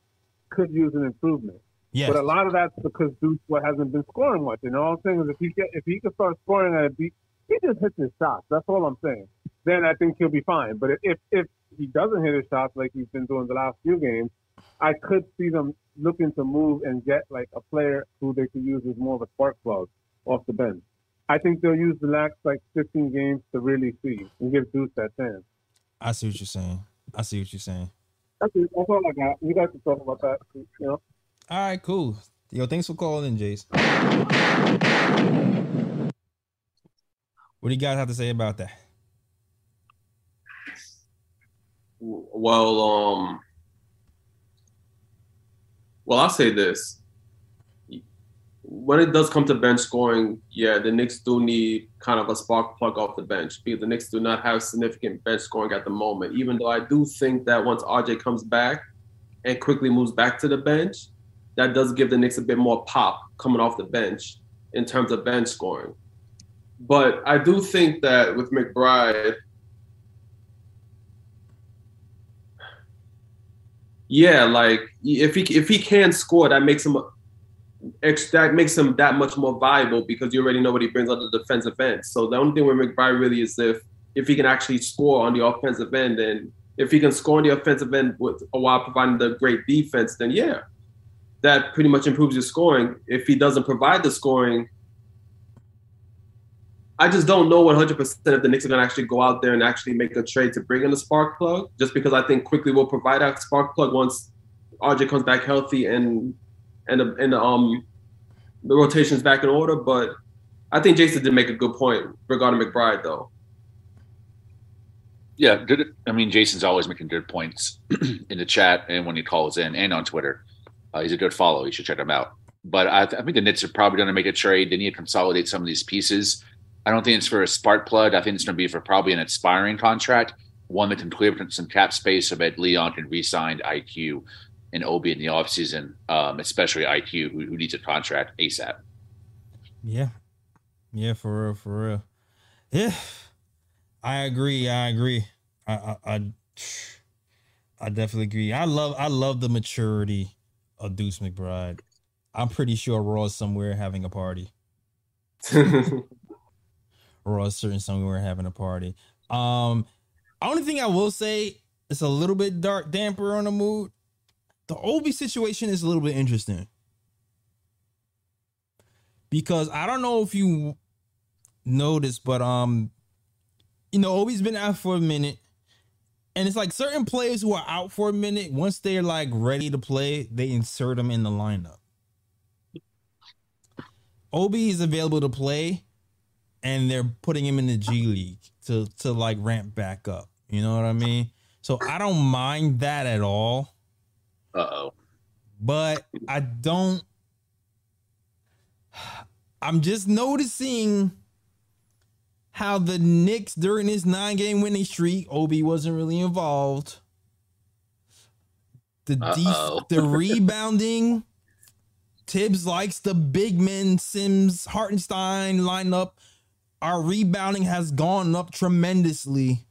could use an improvement. Yes. But a lot of that's because Deuce what hasn't been scoring much. And all I'm saying is if he get if he can start scoring at a beat, he just hits his shots. That's all I'm saying. Then I think he'll be fine. But if if he doesn't hit his shots like he's been doing the last few games, I could see them looking to move and get like a player who they could use as more of a spark plug off the bench. I think they'll use the next like 15 games to really see and give Deuce that chance. I see what you're saying. I see what you're saying. That's, it. That's all I got. You guys can talk about that. You know. All right, cool. Yo, thanks for calling in, Jace. What do you guys have to say about that? Well, um, well, I'll say this: when it does come to bench scoring, yeah, the Knicks do need kind of a spark plug off the bench because the Knicks do not have significant bench scoring at the moment. Even though I do think that once RJ comes back and Quickley moves back to the bench, that does give the Knicks a bit more pop coming off the bench in terms of bench scoring. But I do think that with McBride, yeah, like if he if he can score, that makes him that makes him that much more valuable because you already know what he brings on the defensive end. So the only thing with McBride really is if if he can actually score on the offensive end and if he can score on the offensive end with while providing the great defense, then yeah, that pretty much improves your scoring. If he doesn't provide the scoring, I just don't know 100% if the Knicks are going to actually go out there and actually make a trade to bring in a spark plug. Just because I think Quickley we'll provide that spark plug once RJ comes back healthy and and the, and the, um the rotation's back in order. But I think Jason did make a good point regarding McBride, though. Yeah, good. I mean, Jason's always making good points in the chat and when he calls in and on Twitter. Uh, he's a good follow. You should check him out. But I, th- I think the Knicks are probably going to make a trade. They need to consolidate some of these pieces. I don't think it's for a spark plug. I think it's going to be for probably an expiring contract, one that can clear some cap space so that Leon can re-sign IQ and Obi in the offseason, um, especially IQ, who, who needs a contract ASAP. Yeah. Yeah, for real, for real. Yeah. I agree. I agree. I, I I I definitely agree. I love I love the maturity of Deuce McBride. I'm pretty sure Raw's somewhere having a party. Raw's certain somewhere having a party. Um only thing I will say it's a little bit dark damper on the mood. The Obi situation is a little bit interesting. Because I don't know if you noticed, but um you know, Obi's been out for a minute. And it's like certain players who are out for a minute, once they're like ready to play, they insert them in the lineup. Obi is available to play, and they're putting him in the G League to to like ramp back up. You know what I mean? So I don't mind that at all, Uh oh. but I don't. I'm just noticing how the Knicks during this nine game winning streak, Obi wasn't really involved. The def- the rebounding, Thibs likes the big men Sims Hartenstein lineup. Our rebounding has gone up tremendously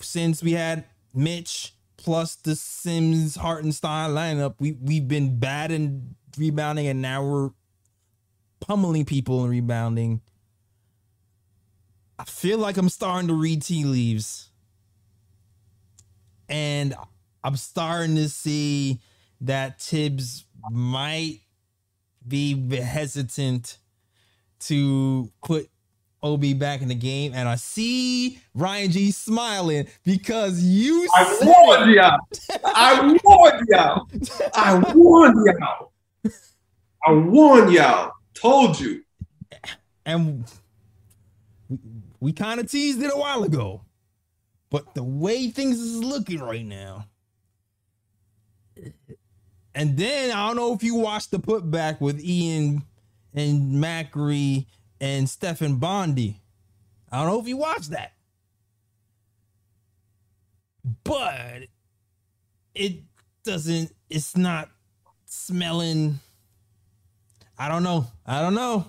since we had Mitch plus the Sims Hartenstein lineup. We we've been bad in rebounding, and now we're pummeling people in rebounding. I feel like I'm starting to read tea leaves. And I'm starting to see that Thibs might be hesitant to put Obi back in the game. And I see Ryan G smiling because you I warned y'all. I warned y'all. I warned y'all. I warned y'all. Told you. and we, we kind of teased it a while ago. But the way things is looking right now. And then I don't know if you watched the putback with Ian and Macri and Stefan Bondy. I don't know if you watched that. But it doesn't, it's not smelling. I don't know. I don't know.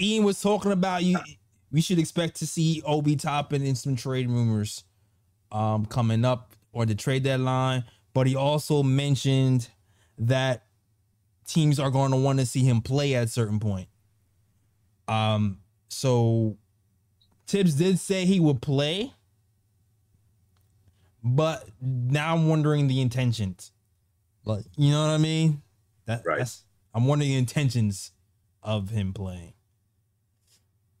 Ian was talking about you. We should expect to see Obi Toppin in some trade rumors um, coming up or the trade deadline. But he also mentioned that teams are going to want to see him play at a certain point. Um, so Thibs did say he would play, but now I'm wondering the intentions. Like, you know what I mean? That, Right. That's, I'm wondering the intentions of him playing.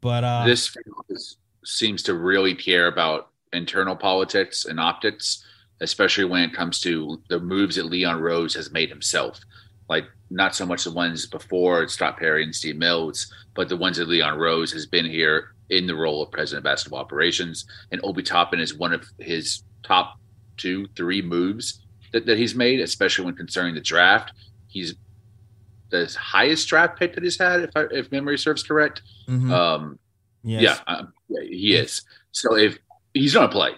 But uh, this seems to really care about internal politics and optics, especially when it comes to the moves that Leon Rose has made himself. Like not so much the ones before Scott Perry and Steve Mills, but the ones that Leon Rose has been here in the role of president of basketball operations. And Obi Toppin is one of his top two, three moves that, that he's made, especially when concerning the draft. He's the highest draft pick that he's had, if I, if memory serves correct. Mhm. Um, Yes. yeah, um, yeah, he is. So if he's going to play,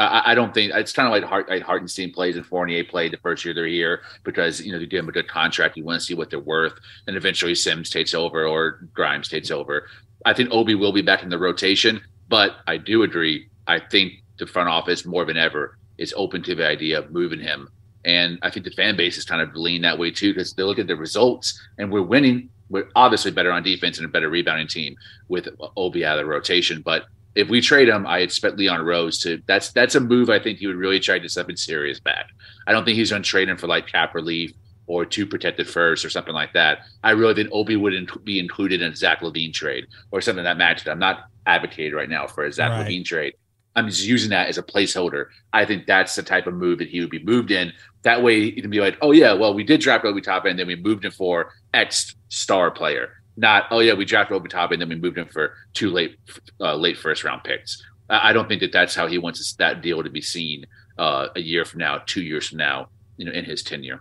I, I don't think it's kind of like Hart, like Hartenstein plays and Fournier played the first year they're here because you know they give him a good contract. You want to see what they're worth, and eventually Sims takes over or Grimes takes over. I think Obi will be back in the rotation, but I do agree. I think the front office more than ever is open to the idea of moving him, and I think the fan base is kind of leaning that way too because they look at the results and we're winning. We're obviously better on defense and a better rebounding team with Obi out of the rotation, but if we trade him, I expect Leon Rose to. That's that's a move I think he would really try to get something serious back. I don't think he's going to trade him for like cap relief or two protected first or something like that. I really think Obi would inc- be included in a Zach LaVine trade or something that matched. I'm not advocating right now for a Zach Right. LaVine trade. I'm just using that as a placeholder. I think that's the type of move that he would be moved in. That way, you can be like, oh yeah, well we did draft Obi Toppin, and then we moved him for X star player. Not oh yeah, we drafted Obi Toppin, and then we moved him for two late uh, late first round picks. I don't think that that's how he wants that deal to be seen uh, a year from now, two years from now, you know, in his tenure.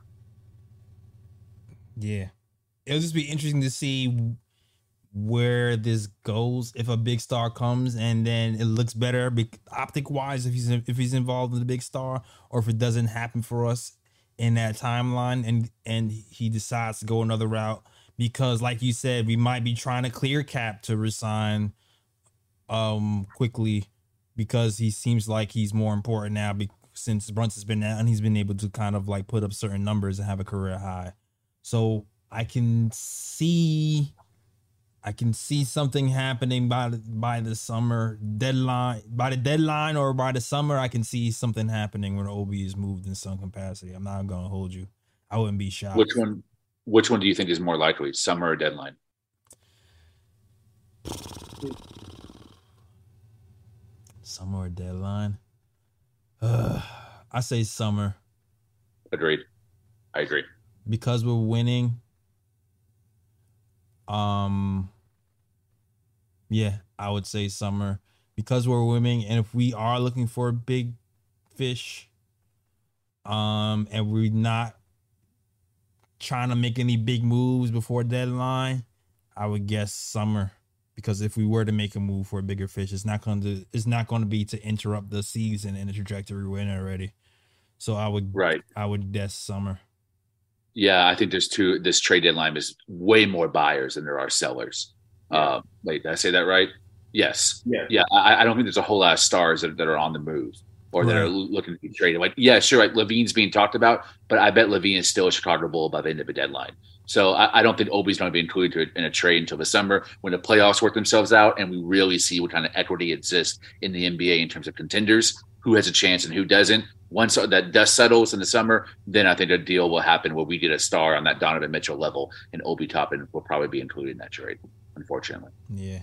Yeah. It'll just be interesting to see where this goes if a big star comes and then it looks better optic wise if he's if he's involved in the big star or if it doesn't happen for us in that timeline and and he decides to go another route because like you said we might be trying to clear cap to resign um Quickley because he seems like he's more important now be- since Brunson's been out and he's been able to kind of like put up certain numbers and have a career high. So I can see I can see something happening by the, by the summer deadline by the deadline or by the summer I can see something happening when Obi is moved in some capacity. I'm not gonna hold you. I wouldn't be shocked. Which one? Which one do you think is more likely, summer or deadline? Summer or deadline? Uh, I say summer Agreed. I agree. because we're winning. Um, yeah, I would say summer because we're winning, and if we are looking for a big fish, um, and we're not trying to make any big moves before deadline, I would guess summer. Because if we were to make a move for a bigger fish, it's not going to it's not going to be to interrupt the season and the trajectory we're in already. So I would Right. I would guess summer. Yeah, I think there's two. This trade deadline is way more buyers than there are sellers. Uh, wait, did I say that right? Yes. Yeah. Yeah. I, I don't think there's a whole lot of stars that, that are on the move or that are looking to be traded. Like, yeah, sure. Like LaVine's being talked about, but I bet LaVine is still a Chicago Bull by the end of the deadline. So I, I don't think Obi's going to be included in a trade until the summer when the playoffs work themselves out and we really see what kind of equity exists in the NBA in terms of contenders, who has a chance and who doesn't. Once that dust settles in the summer, then I think a deal will happen where we get a star on that Donovan Mitchell level, and Obi Toppin will probably be included in that trade. Unfortunately, Yeah.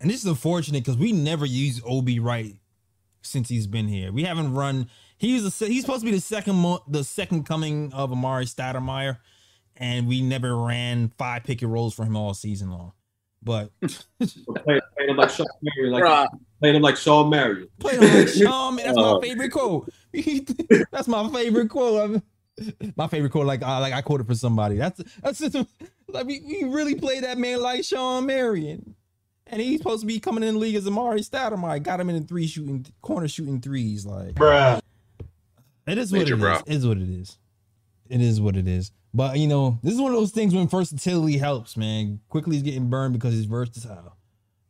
And this is unfortunate because we never use Obi right since he's been here. We haven't run. He's a, he's supposed to be the second mo- the second coming of Amar'e Stoudemire, and we never ran five pick and rolls for him all season long. But Playing playing him like Shawn Marion, like playing him like Shawn Marion. play him like Sean, man, that's my Oh. favorite quote. that's my favorite quote. My favorite quote, like I like I quoted for somebody. That's that's just, like we, we really play that man like Shawn Marion. And he's supposed to be coming in the league as Amar'e Stoudemire. Got him in the three shooting corner shooting threes. Like Bruh. it is what Major it bro. is. It is what it is. It is what it is. But you know, this is one of those things when versatility helps, man. Quickley he's getting burned because he's versatile.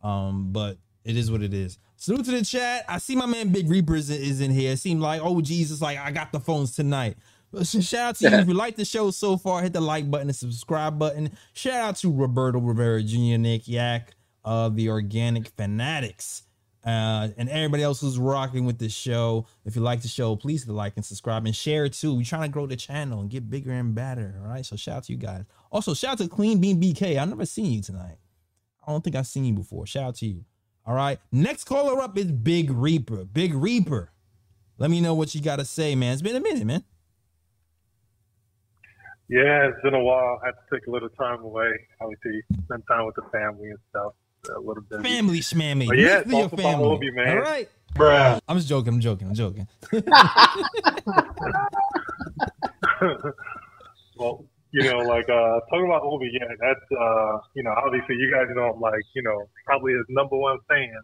Um, but it is what it is. Salute to the chat. I see my man Big Reaper is, is in here. It seemed like, oh Jesus, like I got the phones tonight. But Shout out to you. If you like the show so far, hit the like button, the subscribe button. Shout out to Roberto Rivera Jr., Nick Yak, uh, the Organic Fanatics, uh, and everybody else who's rocking with the show. If you like the show, please like and subscribe and share it too. We're trying to grow the channel and get bigger and better. All right. So shout out to you guys. Also, shout out to Clean Bean BK. I've never seen you tonight. I don't think I've seen you before. Shout out to you. All right. Next caller up is Big Reaper. Big Reaper. Let me know what you got to say, man. It's been a minute, man. Yeah, it's been a while. I had to take a little time away, obviously, spend time with the family and stuff. A little bit. Family schmammy. But yeah, your family. Obi, man. All right. Bruh. I'm just joking. I'm joking. I'm joking. well, you know, like uh talking about Obi, yeah, that's uh, you know, obviously you guys know I'm like, you know, probably his number one fan.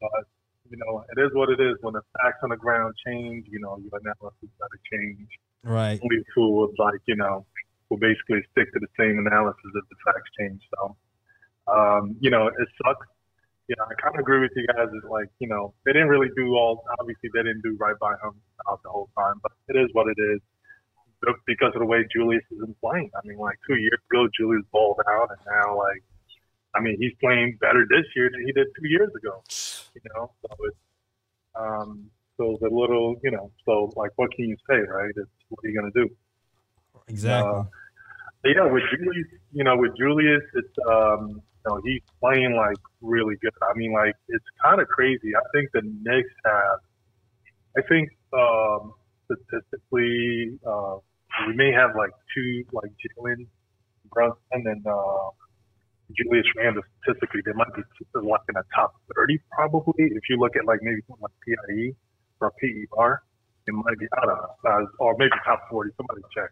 But, you know, it is what it is. When the facts on the ground change, you know, your analysis gotta change. Right. Only who would like, you know, will basically stick to the same analysis if the facts change. So um, you know, it sucks. You know, I kind of agree with you guys. It's like, you know, they didn't really do all. Obviously, they didn't do right by him out the whole time, but it is what it is because of the way Julius has been playing. I mean, like two years ago, Julius balled out, and now, like, I mean, he's playing better this year than he did two years ago. You know, so it's um, so it's a little, you know, so like, what can you say, right? It's what are you gonna do? Exactly. Uh, yeah, with Julius, you know, with Julius, it's um, you know, he's playing like really good. I mean, like it's kind of crazy. I think the Knicks have, I think um, statistically, uh, we may have like two, like Jalen Brunson and uh, Julius Randle. Statistically, they might be like in the top thirty probably. If you look at like maybe something like PIE or PER, it might be out of uh, or maybe top forty. Somebody check.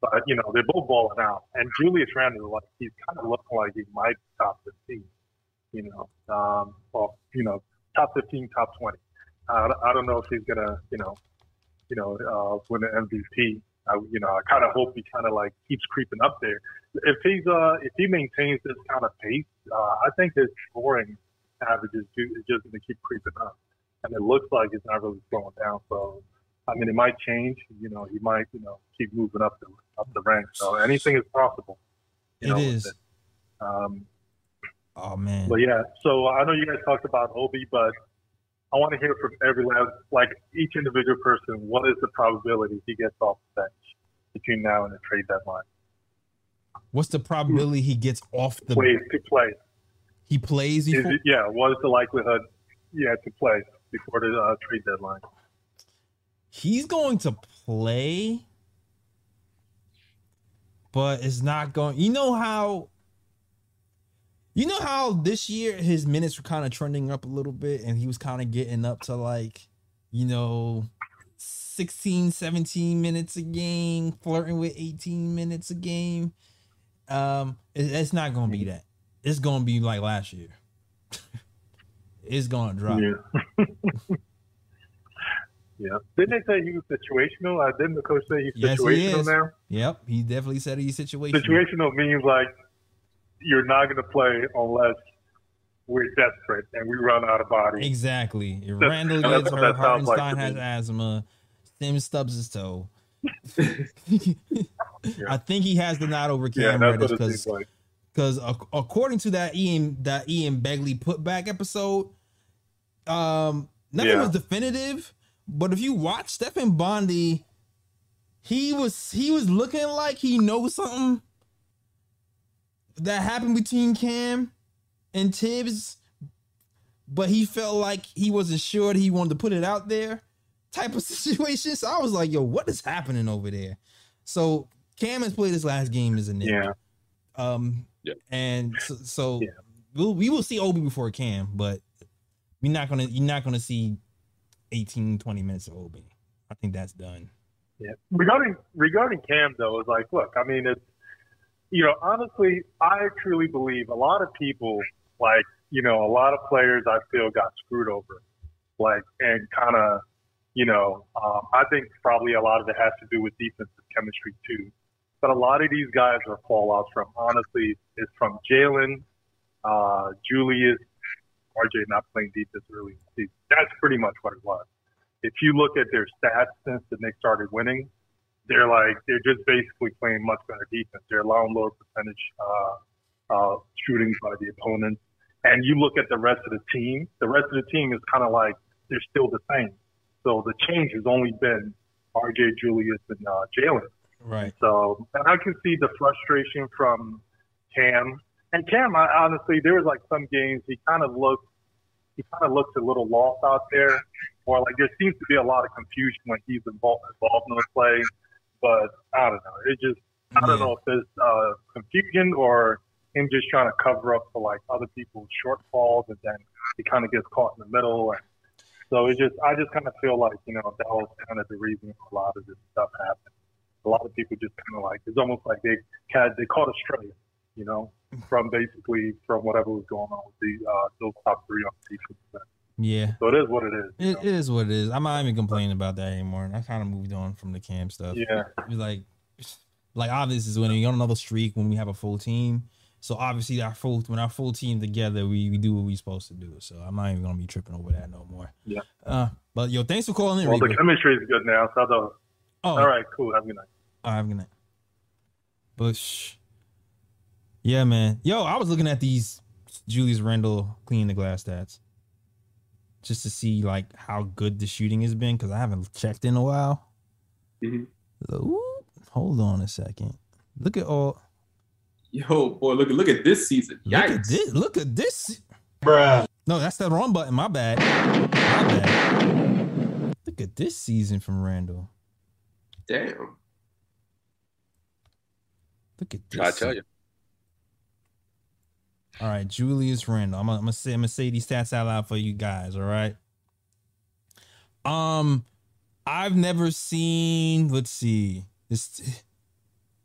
But you know, they're both balling out, and Julius Randle, like he's kind of looking like he might top fifteen. You know, um, or you know, top fifteen, top twenty. Uh, I don't know if he's gonna, you know, you know, uh, win an MVP. I, you know, I kind of hope he kind of like keeps creeping up there. If he's uh, if he maintains this kind of pace, uh, I think his scoring averages is ju- is just going to keep creeping up, and it looks like it's not really slowing down. So, I mean, it might change. You know, he might, you know, keep moving up the up the ranks. So anything is possible. You It know, is. it. Um, Oh man. but yeah, so I know you guys talked about Obi, but I want to hear from every last, like each individual person, what is the probability he gets off the bench between now and the trade deadline? What's the probability he gets off the Plays to play. he plays before? it, yeah, what is the likelihood? Yeah, to play before the uh, trade deadline. He's going to play, but it's not going. You know how. You know how this year his minutes were kind of trending up a little bit, and he was kind of getting up to like, you know, 16, 17 minutes a game, flirting with 18 minutes a game. Um, it- it's not gonna be that. It's gonna be like last year. it's gonna drop. Yeah. yeah. Didn't they say he was situational? Uh, didn't the coach say he's Yes, he situational is. now? Yep, he definitely said he's situational. Situational means like you're not going to play unless we're desperate and we run out of body. Exactly. If Randle gets hurt, sounds like Hartenstein has asthma, Sims stubs his toe. I think he has the nod over Yeah, Cam that's Reddish what because like. because according to that Ian that Ian Begley put back episode, um, nothing Yeah. was definitive. But if you watch Stefan Bondy, he was he was looking like he knows something that happened between Cam and Tibbs, but he felt like he wasn't sure that he wanted to put it out there type of situation. So I was like, yo, what is happening over there? So Cam has played his last game as a Knick. Yeah. Um, Yeah. and so, so Yeah. we'll, we will see Obi before Cam, but we're not gonna you're not gonna see 18, 20 minutes of Obi. I think that's done. Yeah. Regarding regarding Cam though, it's like, look, I mean, it's you know, honestly, I truly believe a lot of people, like, you know, a lot of players I feel got screwed over, like, and kind of, you know, um, I think probably a lot of it has to do with defensive chemistry too. But a lot of these guys are fallouts from, honestly, it's from Jalen, uh, Julius, RJ not playing defense early in the season. That's pretty much what it was. If you look at their stats since the Knicks started winning, they're like they're just basically playing much better defense. They're allowing lower percentage uh, uh, shootings by the opponents. And you look at the rest of the team. The rest of the team is kind of like they're still the same. So the change has only been R.J. Julius and uh, Jalen. Right. So and I can see the frustration from Cam. And Cam, I, honestly, there was like some games he kind of looked he kind of looks a little lost out there, or like there seems to be a lot of confusion when he's involved involved in the play. But I don't know. It just I don't Yeah. know if it's uh, confusion or him just trying to cover up for like other people's shortfalls, and then he kind of gets caught in the middle. And so it just, I just kind of feel like you know that was kind of the reason a lot of this stuff happened. A lot of people just kind of like it's almost like they had they caught a stray, you know, from basically from whatever was going on with the uh, those top three on defense. Yeah. So it is what it is. It, it is what it is. I'm not even complaining about that anymore. I kind of moved on from the camp stuff. Yeah. It's like, like obviously, is when you're on another streak when we have a full team. So obviously, our full when our full team together, we, we do what we're supposed to do. So I'm not even gonna be tripping over that no more. Yeah. Uh, but yo, thanks for calling in. Well, the chemistry is good now. So the, oh, all right, cool. Have a good night. All right, I'm gonna. But shh. Yeah, man. Yo, I was looking at these Julius Randle clean the glass stats just to see like how good the shooting has been because I haven't checked in a while. Mhm. Ooh, hold on a second. Look at all. Yo, boy, look look at this season. Look at Yikes. this. Look at this. Bruh. No, that's the wrong button. My bad. My bad. Look at this season from Randle. Damn. Look at this. Try to tell you. All right, Julius Randle. I'm gonna, say I'm gonna say these stats out loud for you guys. All right. Um, I've never seen. Let's see this.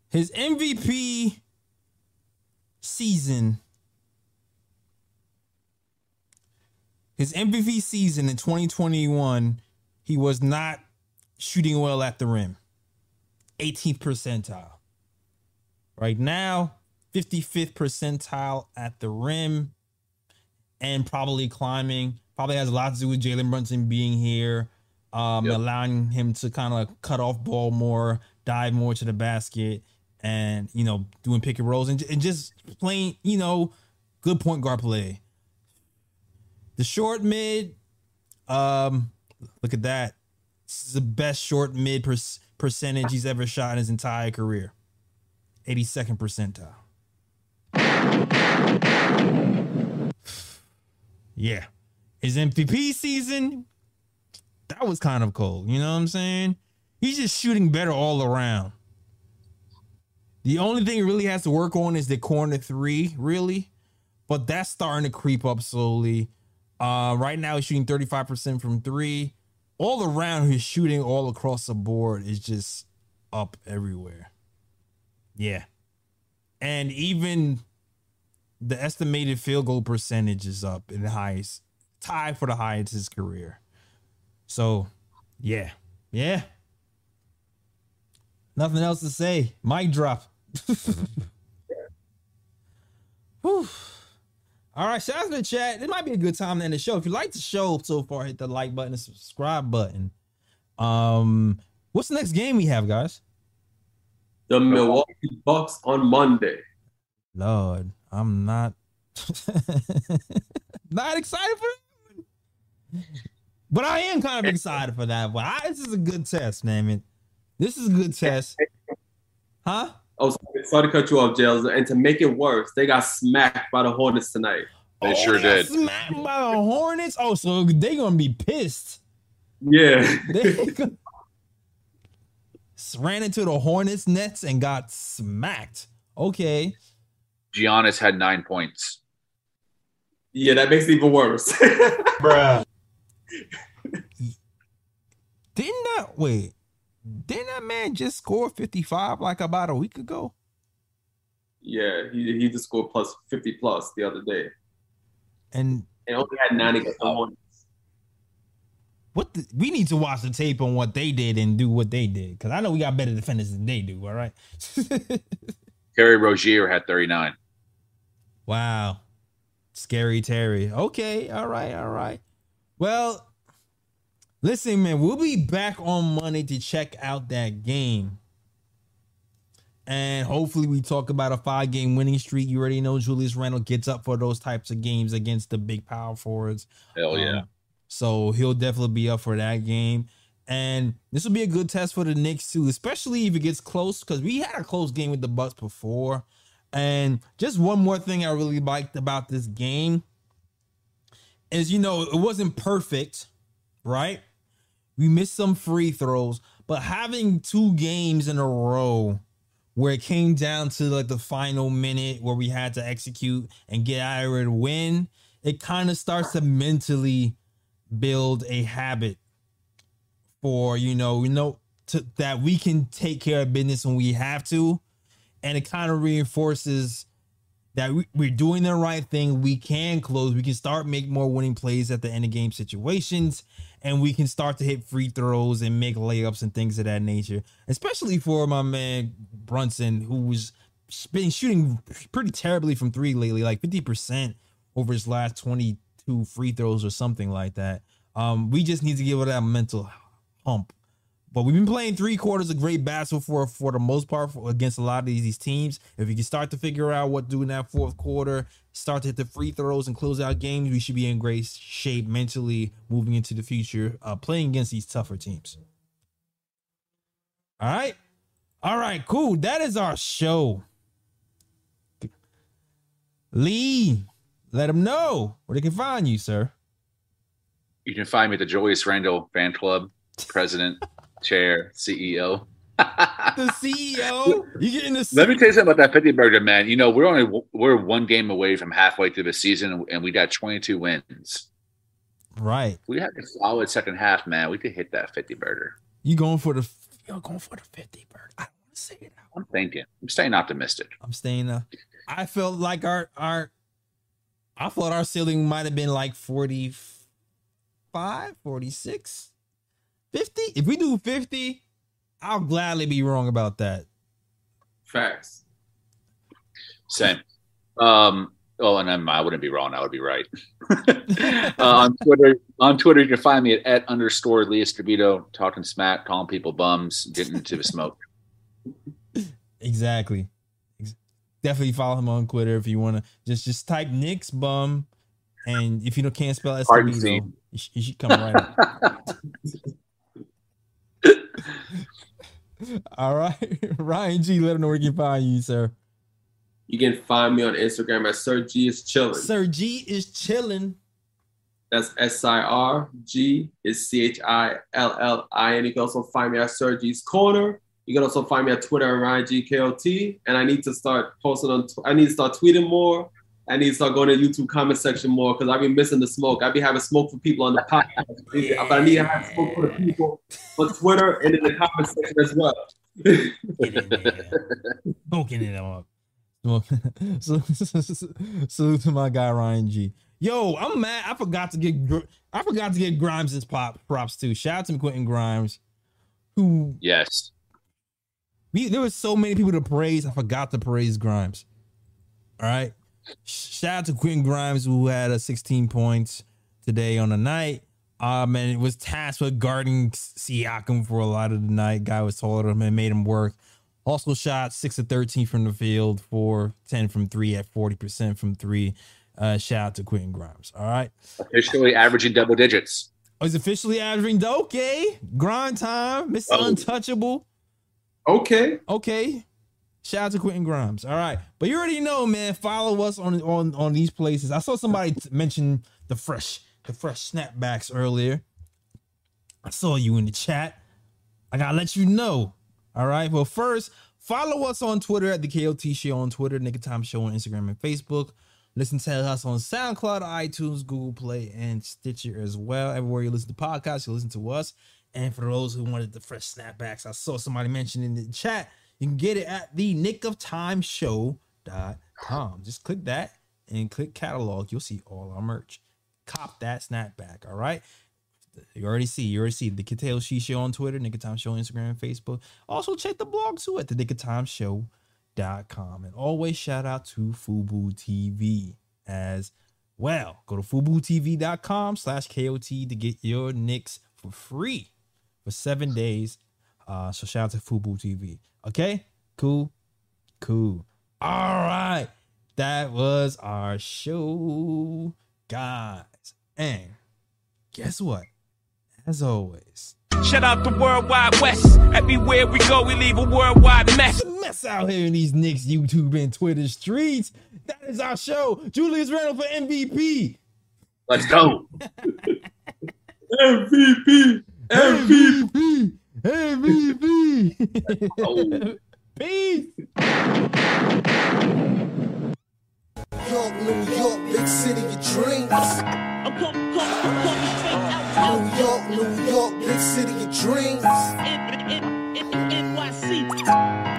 His MVP season. His MVP season in 2021, he was not shooting well at the rim. 18th percentile. Right now, 55th percentile at the rim and probably climbing. Probably has a lot to do with Jalen Brunson being here, um, Yep. allowing him to kind of cut off ball more, dive more to the basket, and you know doing pick and rolls and, and just playing, you know, good point guard play. The short mid, um, look at that. This is the best short mid per- percentage he's ever shot in his entire career. 82nd percentile. Yeah. His MVP season, that was kind of cold. You know what I'm saying? He's just shooting better all around. The only thing he really has to work on is the corner three, really. But that's starting to creep up slowly. Uh, right now he's shooting 35% from three. All around, he's shooting all across the board is just up everywhere. Yeah. And even the estimated field goal percentage is up in the highest, tied for the highest in his career. So, yeah, yeah. Nothing else to say. Mic drop. Whew. All right, shout out to the chat. It might be a good time to end the show. If you like the show so far, hit the like button and subscribe button. Um, what's the next game we have, guys? The Milwaukee Bucks on Monday. Lord, I'm not not excited for that. But I am kind of excited for that. But I, this is a good test, man. it. This is a good test. Huh? Oh, sorry, sorry to cut you off, Jails. And to make it worse, they got smacked by the Hornets tonight. They sure Oh, got did. Smacked by the Hornets. Oh, so they gonna be pissed. Yeah. They gonna- ran into the Hornets nets and got smacked. Okay. Giannis had nine points. yeah, that makes it even worse. Bruh. Didn't that wait? Didn't that man just score 55 like about a week ago? yeah, he, he just scored plus 50 plus the other day. And And only had nine against the Hornets. what the, we need to watch the tape on what they did and do what they did. Cause I know we got better defenders than they do, all right? Terry Rozier had 39. Wow. Scary Terry. Okay, all right, all right. Well, listen, man, we'll be back on Monday to check out that game. And hopefully we talk about a five game winning streak. You already know Julius Randle gets up for those types of games against the big power forwards. Hell yeah. Um, so he'll definitely be up for that game. And this will be a good test for the Knicks too, especially if it gets close, because we had a close game with the Bucks before. And just one more thing I really liked about this game is, you know, it wasn't perfect, right? We missed some free throws, but having two games in a row where it came down to like the final minute where we had to execute and get out of to win, it kind of starts to mentally build a habit for you know you know to, that we can take care of business when we have to, and it kind of reinforces that we, we're doing the right thing. We can close. We can start make more winning plays at the end of game situations, and we can start to hit free throws and make layups and things of that nature. Especially for my man Brunson, who's been shooting pretty terribly from three lately, like fifty percent over his last twenty two free throws or something like that. Um, we just need to give it that mental hump. But we've been playing three quarters of great basketball for for the most part for, against a lot of these, these teams. If we can start to figure out what to do in that fourth quarter, start to hit the free throws and close out games, we should be in great shape mentally moving into the future, uh, playing against these tougher teams. All right, all right, cool. That is our show. Lee, let them know where they can find you, sir. You can find me at the Julius Randle Fan Club, President, Chair, CEO. The CEO, you getting the Let me tell you something about that 50 burger, man. You know, we're only we're one game away from halfway through the season, and we got 22 wins. right. We had a solid second half, man. We could hit that 50 burger. You going for the you're going for the 50 bird. I don't say it. Now. I'm thinking. I'm staying optimistic. I'm staying uh I felt like our our I thought our ceiling might have been like 45, 46, 50. If we do 50, I'll gladly be wrong about that. Facts. Same. Um, oh, and I'm, I wouldn't be wrong. I would be right. uh, on Twitter, on Twitter, you can find me at, at underscore Lee Escobedo, talking smack, calling people bums, getting into the smoke. Exactly. Definitely follow him on Twitter if you want to. Just just type Knicks bum, and if you don't can't spell Escobedo, you, should come right. All right, Ryan G, let him know where you can find you, sir. You can find me on Instagram at Sir G is chilling. Sir G is chilling. That's S I R G is C H I L L I N. You can also find me at Sir G's Corner. You can also find me at Twitter at Ryan G K O T. And I need to start posting on. Tw- I need to start tweeting more. I need to start going to YouTube comment section more because I've been missing the smoke. I've been having smoke for people on the podcast, but I need to have smoke for the people on Twitter and in the comment section as well. Get in there. Smoking it up. So, salute to my guy Ryan G. Yo, I'm mad. I forgot to get Gr- I forgot to get Grimes his pop props too. Shout out to Quentin Grimes, who yes. we, there was so many people to praise. I forgot to praise Grimes. All right. Shout out to Quentin Grimes who had a 16 points today on the night. Um, and it was tasked with guarding Siakam for a lot of the night. Guy was taller than him and made him work. Also shot six of 13 from the field, four, 10 from three at 40% from three. Uh, shout out to Quentin Grimes. All right. Officially averaging double digits. Oh, he's officially averaging okay. Grind time, Mr. Oh. Untouchable. okay. Okay. Shout out to Quentin Grimes. All right. But you already know, man. Follow us on on on these places. I saw somebody mention the fresh the fresh snapbacks earlier. I saw you in the chat. I gotta let you know. All right. Well, first, follow us on Twitter at the KOT Show on Twitter, Knick of Time Show on Instagram and Facebook. Listen to us on SoundCloud, iTunes, Google Play, and Stitcher as well. Everywhere you listen to podcasts, you listen to us. And for those who wanted the fresh snapbacks, I saw somebody mention in the chat. You can get it at the knick of time show.com. Just click that and click catalog. You'll see all our merch. Cop that snapback. All right. You already see, you already see the KOT Show on Twitter, Knick of Time Show Instagram and Facebook. Also check the blog too at the Knick of Time Show.com. And always shout out to Fubo TV as well. Go to FuboTV.com slash KOT to get your Knicks for free for seven days. Uh, so shout out to Fubo TV. Okay, cool, cool. All right, that was our show, guys. And guess what? As always, Shout out the Worldwide West. Everywhere we go, we leave a worldwide mess. a mess out here in these Knicks YouTube and Twitter streets. That is our show. Julius Randle for MVP. Let's go. MVP. MVP. MVP. Oh. Peace. York, New York, big city of dreams. I'm coming, coming, coming straight out, out. New York, New York, big city of dreams. N- N- N- N- NYC.